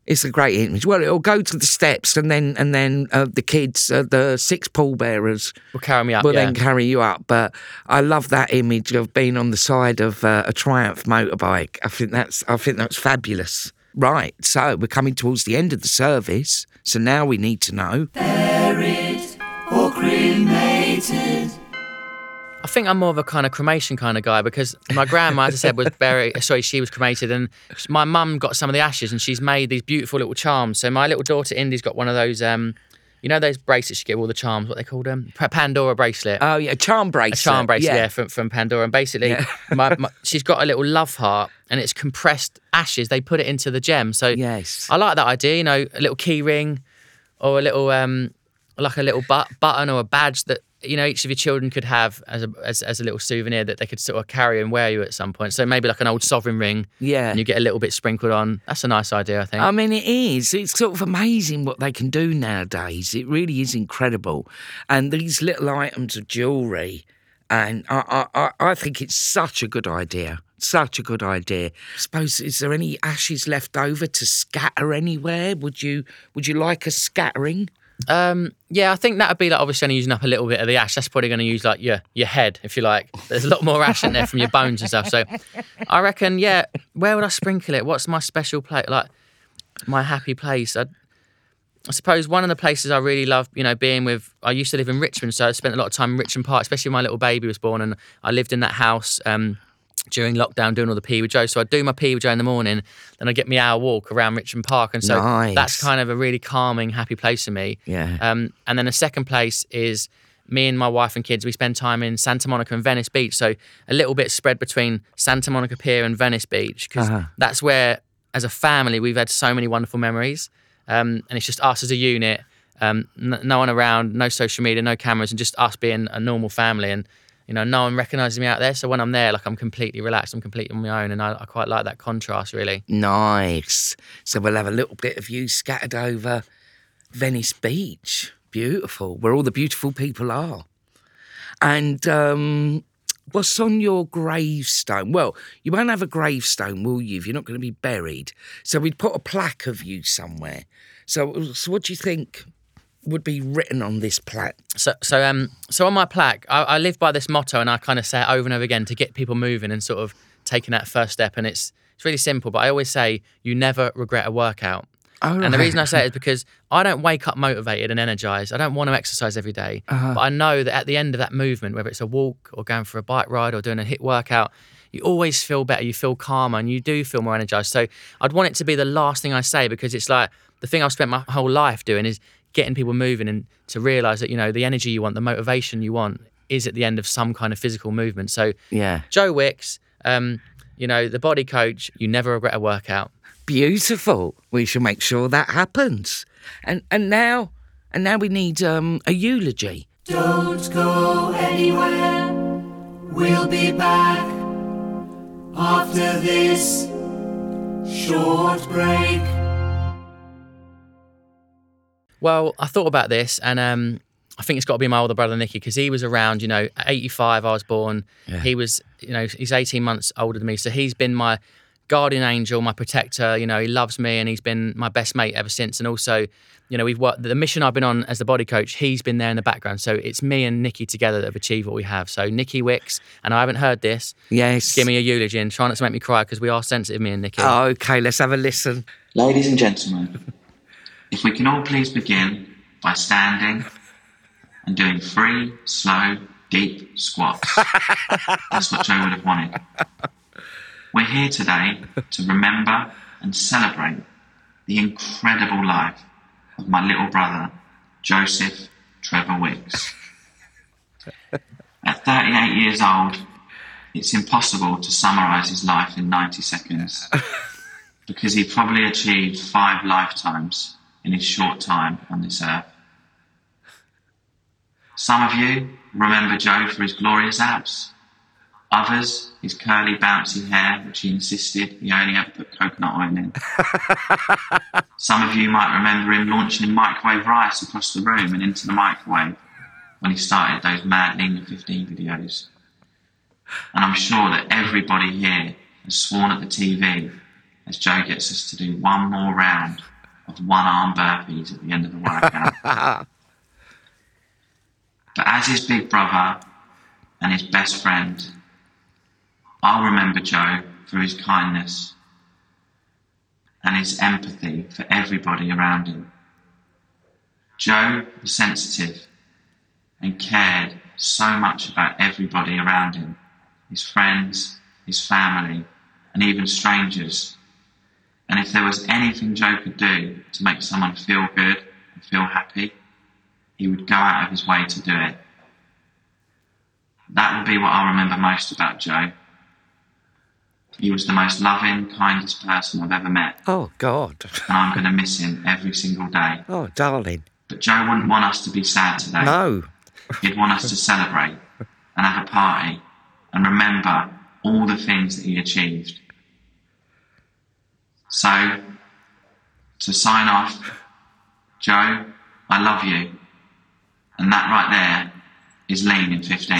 It's a great image. Well, it'll go to the steps, and then and then uh, the kids, uh, the six pallbearers, Will carry me up. will yeah. then carry you up. But I love that image of being on the side of uh, a Triumph motorbike. I think that's I think that's fabulous. Right, so we're coming towards the end of the service. So now we need to know. Buried or cremated. I think I'm more of a kind of cremation kind of guy because my grandma, as I said, was buried. <laughs> Sorry, she was cremated, and my mum got some of the ashes, and she's made these beautiful little charms. So my little daughter Indy's got one of those, um, you know, those bracelets you get with all the charms. What they call them? Pa- Pandora bracelet. Oh yeah, charm bracelet. a charm bracelet, yeah, from, from Pandora. And basically, Yeah. my, my, <laughs> she's got a little love heart, and it's compressed ashes. They put it into the gem. So Yes. I like that idea. You know, a little key ring, or a little um, like a little but- button or a badge that you know each of your children could have as a as, as a little souvenir that they could sort of carry and wear you at some point. So maybe like an old sovereign ring. Yeah. And you get a little bit sprinkled on. That's a nice idea, I think. I mean, it is. It's sort of amazing what they can do nowadays. It really is incredible. And these little items of jewellery, and I, I, I- I think it's such a good idea. Such a good idea. suppose is there any ashes left over to scatter anywhere? Would you Would you like a scattering? Um, yeah, I think that would be like obviously only using up a little bit of the ash. That's probably going to use like your your head, if you like. There's a lot more ash in there from your bones and stuff. So I reckon, yeah. Where would I sprinkle it? What's my special place? Like my happy place? I, I suppose one of the places I really love, you know, being with. I used to live in Richmond, so I spent a lot of time in Richmond Park, especially when my little baby was born, and I lived in that house. Um, during lockdown, doing all the PE with Joe, so I do my PE with Joe in the morning, then I get my hour walk around Richmond Park, and so Nice. that's kind of a really calming, happy place for me. Yeah. Um, and then the second place is me and my wife and kids. We spend time in Santa Monica and Venice Beach, so a little bit spread between Santa Monica Pier and Venice Beach, because Uh-huh. that's where, as a family, we've had so many wonderful memories. Um, and it's just us as a unit, um, n- no one around, no social media, no cameras, and just us being a normal family. And you know, no one recognises me out there. So when I'm there, like I'm completely relaxed, I'm completely on my own, and I, I quite like that contrast, really. Nice. So we'll have a little bit of you scattered over Venice Beach. Beautiful, where all the beautiful people are. And um, what's on your gravestone? Well, you won't have a gravestone, will you, if you're not going to be buried? So we'd put a plaque of you somewhere. So, so what do you think would be written on this plaque? So, so, um, so on my plaque, I, I live by this motto, and I kind of say it over and over again to get people moving and sort of taking that first step. And it's it's really simple, but I always say you never regret a workout. Oh, And the reason I say it is <laughs> because I don't wake up motivated and energized. I don't want to exercise every day. Uh-huh. But I know that at the end of that movement, whether it's a walk or going for a bike ride or doing a HIIT workout, you always feel better. You feel calmer and you do feel more energized. So I'd want it to be the last thing I say because it's like the thing I've spent my whole life doing is getting people moving and to realize that, you know, the energy you want, the motivation you want is at the end of some kind of physical movement. So Yeah. Joe Wicks, um, you know, the body coach, you never regret a workout. Beautiful. We shall make sure that happens. And and now and now we need um, a eulogy. Don't go anywhere. We'll be back after this short break. Well, I thought about this, and um, I think it's got to be my older brother Nicky because he was around. You know, 85, I was born. He was, you know, he's 18 months older than me, so he's been my guardian angel, my protector. You know, he loves me, and he's been my best mate ever since. And also, you know, we've worked the mission I've been on as the body coach. He's been there in the background, so it's me and Nicky together that have achieved what we have. So Nicky Wicks, and I haven't heard this. Yes. Give me a eulogy and try not to make me cry because we are sensitive, me and Nicky. Okay, let's have a listen. Ladies and gentlemen, if we can all please begin by standing and doing three slow, deep squats. That's what Joe would have wanted. We're here today to remember and celebrate the incredible life of my little brother, Joseph Trevor Wicks. At 38 years old, it's impossible to summarise his life in 90 seconds because he probably achieved five lifetimes in his short time on this earth. Some of you remember Joe for his glorious abs. Others, his curly, bouncy hair, which he insisted he only ever put coconut oil in. <laughs> Some of you might remember him launching a microwave rice across the room and into the microwave when he started those mad Lean 15 videos. And I'm sure that everybody here has sworn at the TV as Joe gets us to do one more round of one arm burpees at the end of the workout. <laughs> but as his big brother and his best friend, I'll remember Joe for his kindness and his empathy for everybody around him. Joe was sensitive and cared so much about everybody around him his friends, his family, and even strangers. And if there was anything Joe could do to make someone feel good and feel happy, he would go out of his way to do it. That would be what I'll remember most about Joe. He was the most loving, kindest person I've ever met, Oh, God. and I'm going to miss him every single day. Oh, darling. But Joe wouldn't want us to be sad today. No. He'd want us to celebrate and have a party and remember all the things that he achieved. So, to sign off, Joe, I love you. And that right there is lean in 15.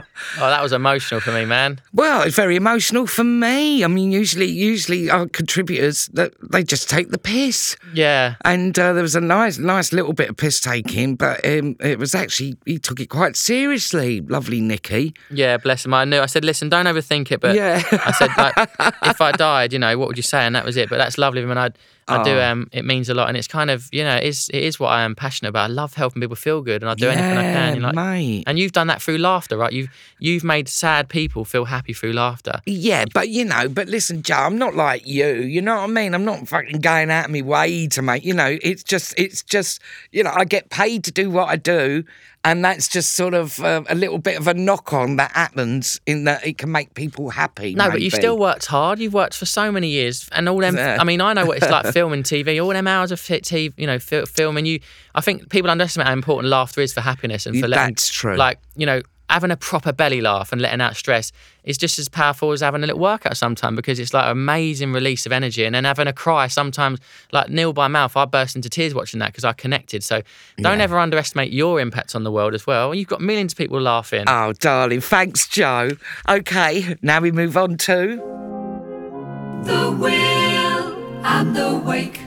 <laughs> Oh, that was emotional for me, man. Well, it's very emotional for me. I mean, usually, usually our contributors that they just take the piss, Yeah. and uh, there was a nice, nice little bit of piss taking, but um, it was actually he took it quite seriously. Lovely Nicky. Yeah, bless him. I knew. I said, listen, don't overthink it. But Yeah. I said, like, <laughs> if I died, you know, what would you say? And that was it. But that's lovely of him, and I, I do. Oh. Um, it means a lot, and it's kind of, you know, it is it is what I am passionate about. I love helping people feel good, and I do anything I can. Like, mate. and you've done that through laughter, right? You've you've made sad people feel happy through laughter. Yeah, but you know, but listen, Joe, I'm not like you. You know what I mean? I'm not fucking going out of my way to make. You know, it's just, it's just, you know, I get paid to do what I do, and that's just sort of uh, a little bit of a knock on that happens in that it can make people happy. No, but you maybe. still worked hard. You've worked for so many years, and all them. Yeah. I mean, I know what it's like <laughs> filming TV. All them hours of TV, you know, filming. You, I think people underestimate how important laughter is for happiness and for letting, That's true. Like you know, having a proper belly laugh and letting out stress is just as powerful as having a little workout sometimes because it's like an amazing release of energy. And then having a cry sometimes, like Nil by Mouth, I burst into tears watching that because I connected. So don't ever underestimate your impact on the world as well. You've got millions of people laughing. Oh, darling, thanks, Joe. Okay, now we move on to. The will and the wake.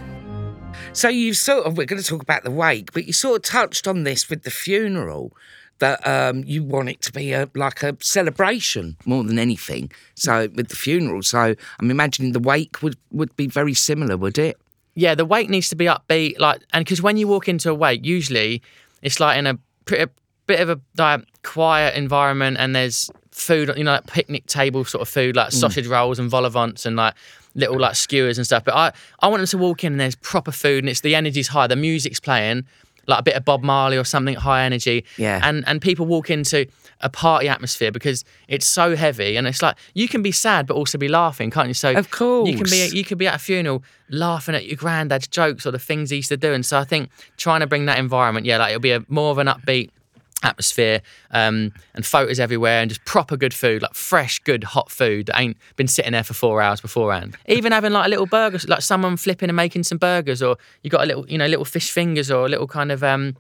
So you sort of, we're going to talk about the wake, but you sort of touched on this with the funeral that um, you want it to be a like a celebration more than anything. So with the funeral, so I'm imagining the wake would would be very similar, would it? yeah, the wake needs to be upbeat, like, and because when you walk into a wake, usually it's like in a, pretty, a bit of a like, quiet environment, and there's food, you know, like picnic table sort of food, like sausage rolls and vol au vents and like little like skewers and stuff. But I, I want them to walk in and there's proper food, and it's the energy's high, the music's playing, like a bit of Bob Marley or something high energy, Yeah. and and people walk into a party atmosphere because it's so heavy, and it's like you can be sad but also be laughing, can't you? So Of course you can be you could be at a funeral laughing at your granddad's jokes or the things he used to do. And so I think trying to bring that environment, yeah, like it'll be a more of an upbeat atmosphere um, and photos everywhere and just proper good food, like fresh, good, hot food that ain't been sitting there for four hours beforehand. Even having like a little burger, like someone flipping and making some burgers, or you got a little, you know, little fish fingers or a little kind of um,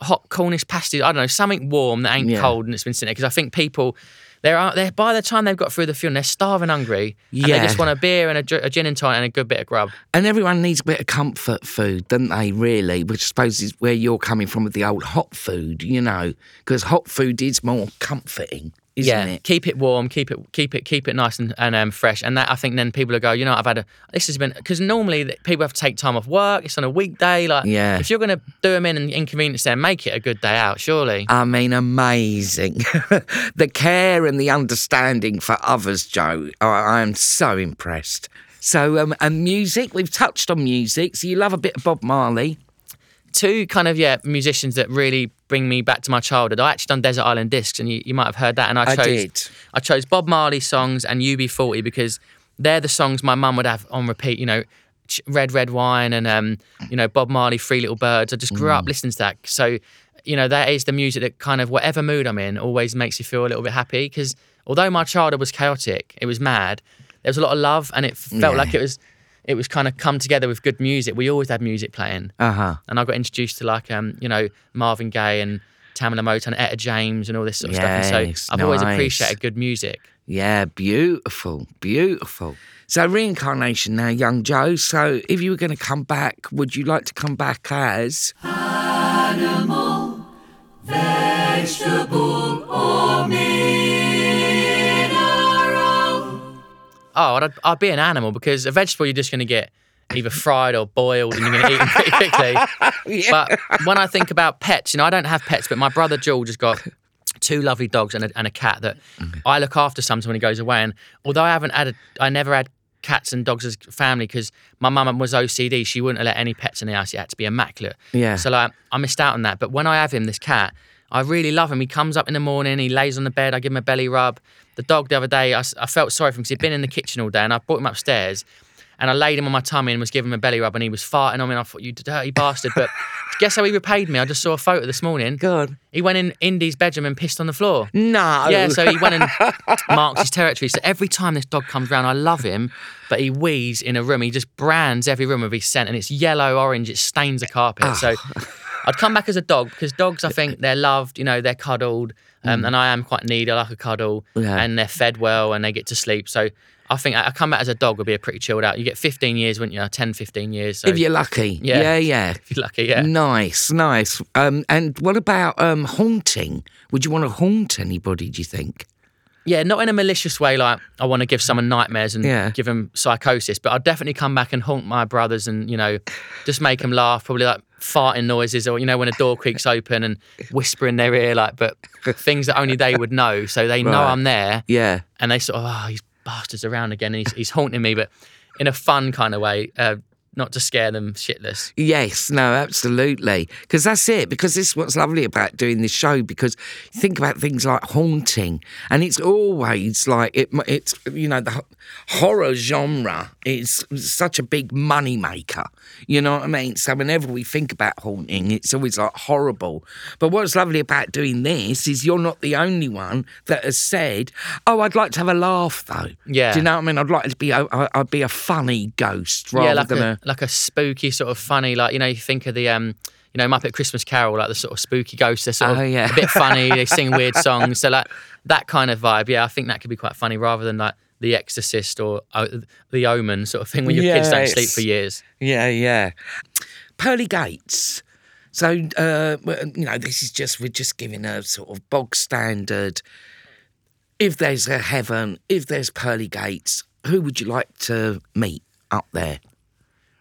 hot Cornish pasty. I don't know, something warm that ain't Yeah. cold and it's been sitting there. Because I think people. They're, uh, out there by the time they've got through the funeral, they're starving hungry. And they just want a beer and a, a gin and tonic and a good bit of grub. And everyone needs a bit of comfort food, don't they, really? Which I suppose is where you're coming from with the old hot food, you know, because hot food is more comforting, isn't yeah, it? keep it warm, keep it keep it keep it nice and, and um, fresh. And that I think then people will go, you know, I've had a this has been because normally people have to take time off work. It's on a weekday. Like, Yeah. if you're going to do them in and inconvenience them, make it a good day out. Surely. I mean, amazing. <laughs> the care and the understanding for others, Joe. I, I am so impressed. So, um, and music, we've touched on music. So, you love a bit of Bob Marley. Two kind of yeah musicians that really bring me back to my childhood. I actually done Desert Island Discs, and you, you might have heard that. And I I chose did. I chose Bob Marley songs and UB40 because they're the songs my mum would have on repeat. You know, Red Red Wine and um, you know Bob Marley, Three Little Birds. I just grew up listening to that. So, you know, that is the music that kind of whatever mood I'm in always makes you feel a little bit happy. Because although my childhood was chaotic, it was mad. There was a lot of love, and it felt Yeah. like it was it was kind of come together with good music. We always had music playing Uh huh. and I got introduced to like um, you know, Marvin Gaye and Tamla Motown, Etta James, and all this sort of stuff. And so I've always appreciated good music. Yeah, beautiful, beautiful. So, reincarnation now, young Joe. So, if you were going to come back, would you like to come back as? Animal, vegetable, or mineral. Oh, I'd, I'd be an animal because a vegetable you're just going to get either fried or boiled, and you're going to eat them pretty quickly. <laughs> But when I think about pets, you know, I don't have pets, but my brother George has got two lovely dogs and a, and a cat that I look after sometimes when he goes away. And although I haven't had, a, I never had cats and dogs as family because my mum was OCD. She wouldn't let any pets in the house. It had to be immaculate. Yeah. So like, I missed out on that. But when I have him, this cat, I really love him. He comes up in the morning, he lays on the bed, I give him a belly rub. The dog the other day, I felt sorry for him because he'd been in the kitchen all day and I brought him upstairs and I laid him on my tummy and was giving him a belly rub and he was farting on me and I thought, you dirty bastard. But <laughs> guess how he repaid me? I just saw a photo this morning. God. He went in Indy's bedroom and pissed on the floor. No. Yeah, so he went and <laughs> marks his territory. So every time this dog comes round, I love him, but he wheezes in a room. He just brands every room with his scent, and it's yellow, orange. It stains the carpet. Ah. So I'd come back as a dog because dogs, I think, they're loved. You know, they're cuddled, um, and I am quite needy. I like a cuddle, Yeah. and they're fed well, and they get to sleep. So. I think I I come back as a dog would be a pretty chilled out. You get 15 years, wouldn't you? 10, 15 years. So if you're lucky. Yeah. Yeah, <laughs> yeah. if you're lucky, yeah. Nice, nice. Um, and what about um, haunting? Would you want to haunt anybody, do you think? Yeah, not in a malicious way, like I want to give someone nightmares and Yeah. give them psychosis, but I'd definitely come back and haunt my brothers and, you know, just make them laugh, probably like farting noises or, you know, when a door creaks open and whisper in their ear, like, but things that only they would know. So they know Right. I'm there Yeah. and they sort of, oh, these bastards around again and he's, he's haunting me, but in a fun kind of way. Uh, not to scare them shitless. Yes, no, absolutely. Because that's it. Because this is what's lovely about doing this show. Because think about things like haunting, and it's always like it. It's you know the horror genre is such a big money maker. You know what I mean? So whenever we think about haunting, it's always like horrible. But what's lovely about doing this is you're not the only one that has said, "Oh, I'd like to have a laugh, though." Yeah. Do you know what I mean? I'd like to be. A, I- I'd be a funny ghost rather yeah, like than a, a like a spooky sort of funny, like you know, you think of the um, you know, Muppet Christmas Carol, like the sort of spooky ghosts. They're sort Oh, of yeah. a bit funny. they <laughs> sing weird songs, so like that kind of vibe. Yeah, I think that could be quite funny rather than like The Exorcist or uh, The Omen sort of thing, where your kids don't sleep for years. Yeah, yeah. Pearly Gates. So, uh, you know, this is just, we're just giving a sort of bog standard. If there's a heaven, if there's Pearly Gates, who would you like to meet up there?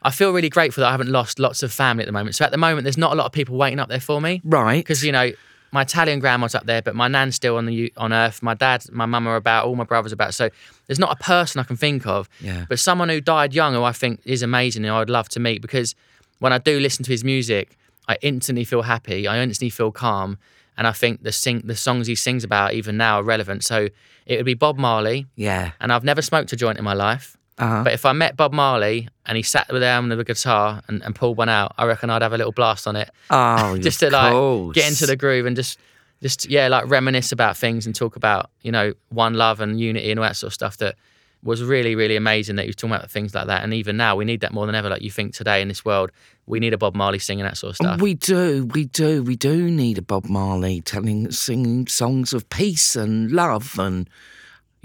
I feel really grateful that I haven't lost lots of family at the moment. So at the moment, there's not a lot of people waiting up there for me. Right. because you know my Italian grandma's up there, but my nan's still on the on Earth. My dad, my mum are about. All my brothers are about. So there's not a person I can think of. Yeah. But someone who died young, who I think is amazing, and I would love to meet because when I do listen to his music, I instantly feel happy. I instantly feel calm, and I think the sing the songs he sings about even now are relevant. So it would be Bob Marley, Yeah. and I've never smoked a joint in my life. Uh-huh. But if I met Bob Marley and he sat down with a guitar and, and pulled one out, I reckon I'd have a little blast on it Oh, <laughs> just to like course. get into the groove and just just yeah like reminisce about things and talk about you know one love and unity and all that sort of stuff that was really really amazing that you were talking about things like that and even now we need that more than ever like you think today in this world we need a bob marley singing that sort of stuff We do, we do, we do need a Bob Marley telling, singing songs of peace and love and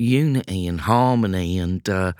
unity and harmony. And uh,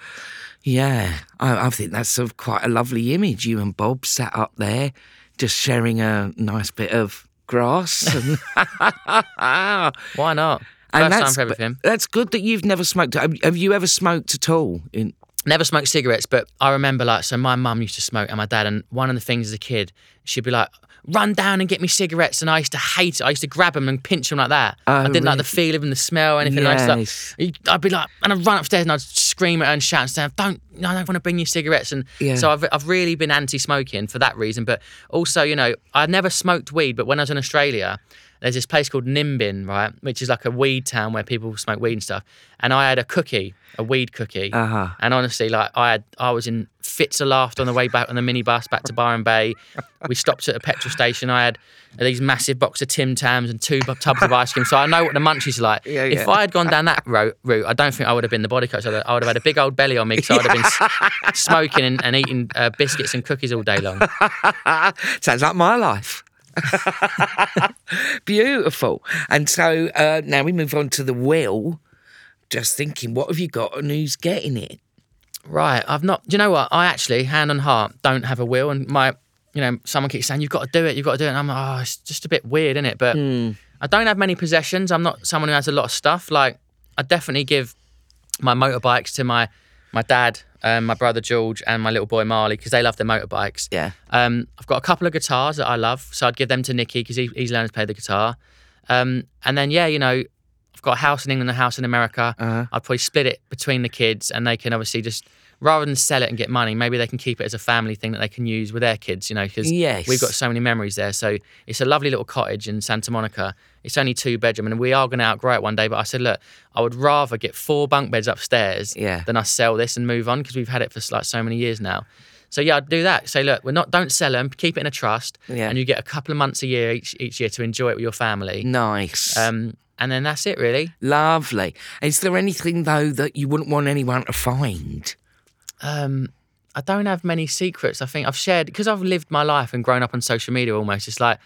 yeah, I, I think that's a, quite a lovely image. You and Bob sat up there just sharing a nice bit of grass. And, <laughs> why not and first time that's, for everything that's good that you've never smoked. Have, have you ever smoked at all? In, never smoked cigarettes, but I remember like so my mum used to smoke and my dad and one of the things as a kid, she'd be like, run down and get me cigarettes and I used to hate it. I used to grab them and pinch them like that. Oh, I didn't like the feel of them, the smell, anything. And I Yes. like, I'd be like, and I'd run upstairs and I'd scream at her and shout and say, don't, no, I don't want to bring you cigarettes. And Yeah. so I've, I've really been anti-smoking for that reason. But also, you know, I never smoked weed, but when I was in Australia, there's this place called Nimbin, right, which is like a weed town where people smoke weed and stuff. And I had a cookie, a weed cookie. Uh-huh. And honestly, like I had, I was in fits of laughter on the way back on the minibus back to Byron Bay. We stopped at a petrol station. I had these massive box of Tim Tams and two tubs of ice cream. So I know what the munchies are like. Yeah, if. I had gone down that route, route, I don't think I would have been the body coach. I would have had a big old belly on me because I would have been <laughs> smoking and, and eating uh, biscuits and cookies all day long. <laughs> Sounds like my life. <laughs> Beautiful. And so uh, now we move on to the will. Just thinking, what have you got and who's getting it? Right. I've not. Do you know what? I actually, hand on heart, don't have a will, and my, you know, someone keeps saying you've got to do it, you've got to do it, and I'm like, oh, it's just a bit weird, isn't it? But I don't have many possessions. I'm not someone who has a lot of stuff. Like I definitely give my motorbikes to my my dad, um, my brother George, and my little boy Marley because they love their motorbikes. Yeah. Um, I've got a couple of guitars that I love, so I'd give them to Nicky because he, he's learning to play the guitar. Um, and then yeah, you know, I've got a house in England, and a house in America. Uh-huh. I'd probably split it between the kids, and they can obviously just rather than sell it and get money, maybe they can keep it as a family thing that they can use with their kids. You know, because Yes. we've got so many memories there. So it's a lovely little cottage in Santa Monica. It's only two bedroom, and we are going to outgrow it one day. But I said, look, I would rather get four bunk beds upstairs Yeah. than us sell this and move on because we've had it for like so many years now. So yeah, I'd do that. Say, look, we're not don't sell them, keep it in a trust, Yeah. and you get a couple of months a year each each year to enjoy it with your family. Nice. Um, and then that's it, really. Lovely. Is there anything, though, that you wouldn't want anyone to find? Um, I don't have many secrets. I think I've shared because I've lived my life and grown up on social media almost. It's like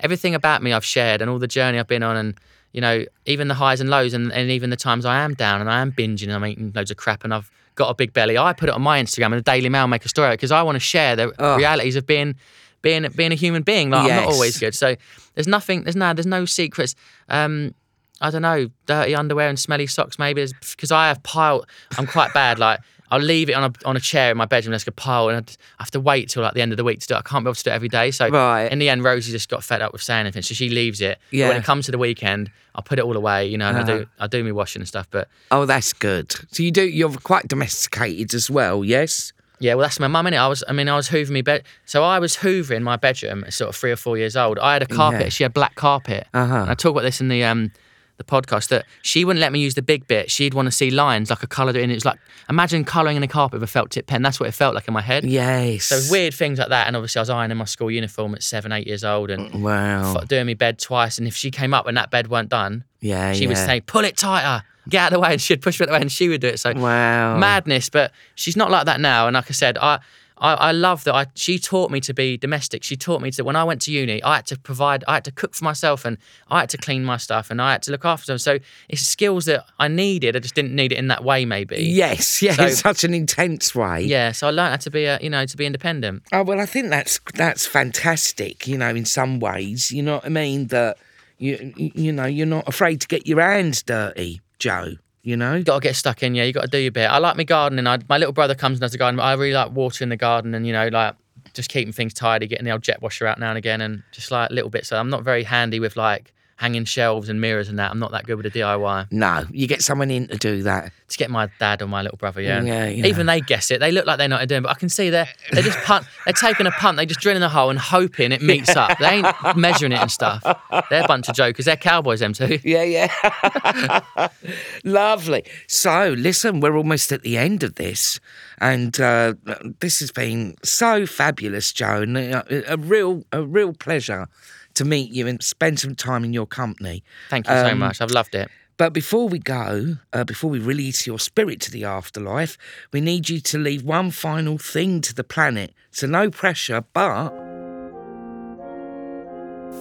everything about me I've shared and all the journey I've been on and you know, even the highs and lows and, and even the times I am down and I am binging and I'm eating loads of crap and I've got a big belly. I put it on my Instagram and the Daily Mail make a story because I want to share the Oh. realities of being being being a human being. Like I'm not always good. So there's nothing there's no there's no secrets. Um I don't know, dirty underwear and smelly socks maybe because I have piled I'm quite bad like I'll leave it on a on a chair in my bedroom. Let's go pile, and I'd- I have to wait till like the end of the week to do it. I can't be able to do it every day. So Right. in the end, Rosie just got fed up with saying anything, so she leaves it. But when it comes to the weekend, I'll put it all away, you know, and I Uh-huh. do I do me washing and stuff. But Oh, that's good. So you do. You're quite domesticated as well. Yes. Yeah, well, that's my mum, innit? I was, I mean, I was hoovering my bed. So I was hoovering my bedroom at sort of three or four years old. I had a carpet. Yeah. She had black carpet. Uh-huh. And I talk about this in the um the podcast that she wouldn't let me use the big bit. She'd want to see lines like a colour in it. It's like imagine colouring in a carpet with a felt tip pen. That's what it felt like in my head. Yes. So weird things like that. And obviously, I was ironing my school uniform at seven, eight years old, and mm, Wow. doing my bed twice. And if she came up and that bed weren't done, Yeah, she would say, "Pull it tighter." Get out of the way, and she'd push me out of the way, and she would do it. So Wow. madness. But she's not like that now. And like I said, I, I, I love that. I she taught me to be domestic. She taught me to when I went to uni, I had to provide, I had to cook for myself, and I had to clean my stuff, and I had to look after them. So it's skills that I needed. I just didn't need it in that way, maybe. Yes, <laughs> yes, So- such an intense way. Yeah. So I learned how to be a, you know, to be independent. Oh well, I think that's that's fantastic. You know, in some ways, you know what I mean. That you you know you're not afraid to get your hands dirty, Joe. You know. You got to get stuck in. Yeah, you got to do your bit. I like my gardening. I, my little brother comes and does the garden. I really like watering the garden and you know like just keeping things tidy, getting the old jet washer out now and again, and just like little bits. So I'm not very handy with like hanging shelves and mirrors and that. I'm not that good with the DIY. No, you get someone in to do that. To get my dad or my little brother, yeah. Yeah, yeah. Even they guess it. They look like they're not doing, but I can see they're they're just punt. They're taking a punt. They're just drilling a hole and hoping it meets up. They ain't <laughs> measuring it and stuff. They're a bunch of jokers. They're cowboys, them two. Yeah, yeah. <laughs> Lovely. So, listen, we're almost at the end of this, and uh, this has been so fabulous, Joan. a, a real, a real pleasure to meet you and spend some time in your company. Thank you so Um, much. I've loved it. But before we go, uh, before we release your spirit to the afterlife, we need you to leave one final thing to the planet. So no pressure, but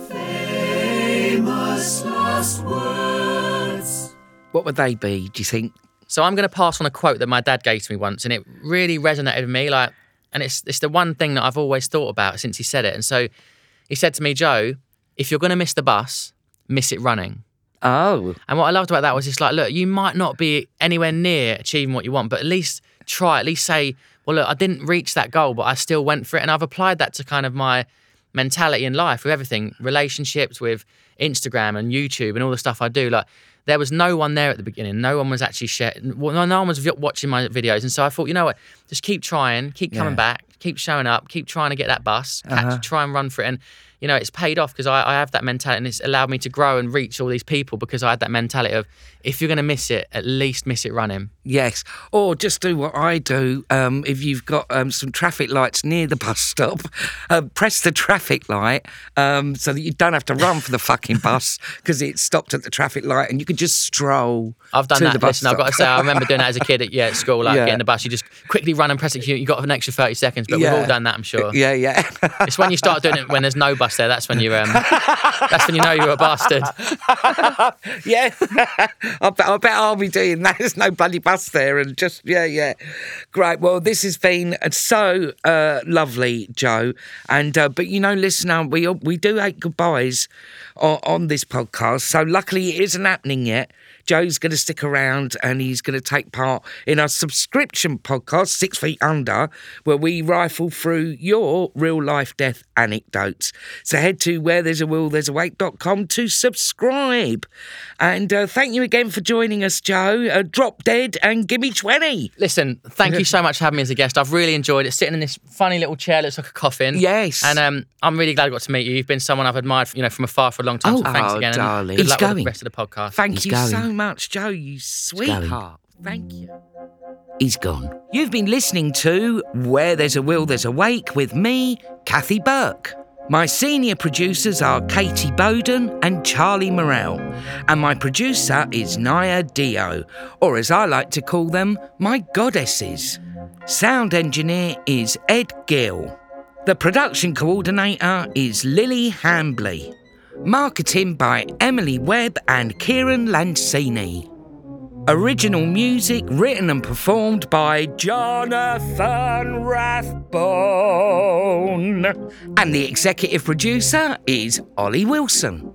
Famous last words. what would they be? Do you think? So I'm going to pass on a quote that my dad gave to me once, and it really resonated with me. Like, and it's it's the one thing that I've always thought about since he said it. And so he said to me, Joe, if you're going to miss the bus, miss it running. Oh, And what I loved about that was it's like, look, you might not be anywhere near achieving what you want, but at least try. At least say, well, look, I didn't reach that goal, but I still went for it. And I've applied that to kind of my mentality in life with everything, relationships, with Instagram and YouTube and all the stuff I do. Like, there was no one there at the beginning. No one was actually sharing. Well, no, no one was watching my videos. And so I thought, you know what? Just keep trying, keep coming Yeah. back, keep showing up, keep trying to get that bus, catch, Uh-huh. try and run for it. And you know, it's paid off because I, I have that mentality and it's allowed me to grow and reach all these people because I had that mentality of if you're going to miss it, at least miss it running. yes. Or just do what I do. Um, if you've got um, some traffic lights near the bus stop, uh, <laughs> press the traffic light um, so that you don't have to run for the fucking bus <laughs> because it's stopped at the traffic light and you can just stroll. I've done that. Listen, I've got to say. I remember doing that as a kid <laughs> at, yeah, at school, like Yeah. getting the bus. You just quickly run and press it. You you got an extra 30 seconds, but we've all done that, I'm sure. Yeah, yeah. It's when you start doing it when there's no bus there. That's when you um, that's when you know you're a bastard. <laughs> yeah, <laughs> I bet, I bet I'll be doing that. There's no bloody bus there, and just yeah, yeah, great. Well, this has been uh, so uh, lovely, Joe. And uh, but you know, listener, we we do eight goodbyes on, on this podcast. So luckily, it isn't happening yet. Joe's going to stick around and he's going to take part in our subscription podcast, Six Feet Under, where we rifle through your real life death anecdotes. So head to where there's a will, there's a wake.com to subscribe. And uh, thank you again for joining us, Joe. Uh, drop dead and give me 20. Listen, thank you so <laughs> much for having me as a guest. I've really enjoyed it. Sitting in this funny little chair, looks like a coffin. Yes. And um, I'm really glad I got to meet you. You've been someone I've admired, you know, from afar for a long time. so Oh, thanks oh, again. and darling. Good He's luck with going. the rest of the podcast. Thank He's you going. so much, Joe, you sweetheart. Thank you. He's gone. You've been listening to Where There's a Will, There's a Wake with me, Kathy Burke. My senior producers are Katie Bowden and Charlie Morell, and my producer is Naya Dio, or as I like to call them, my goddesses. Sound engineer is Ed Gill. The production coordinator is Lily Hambley. Marketing by Emily Webb and Kieran Lancini. Original music written and performed by Jonathan Rathbone. And the executive producer is Ollie Wilson.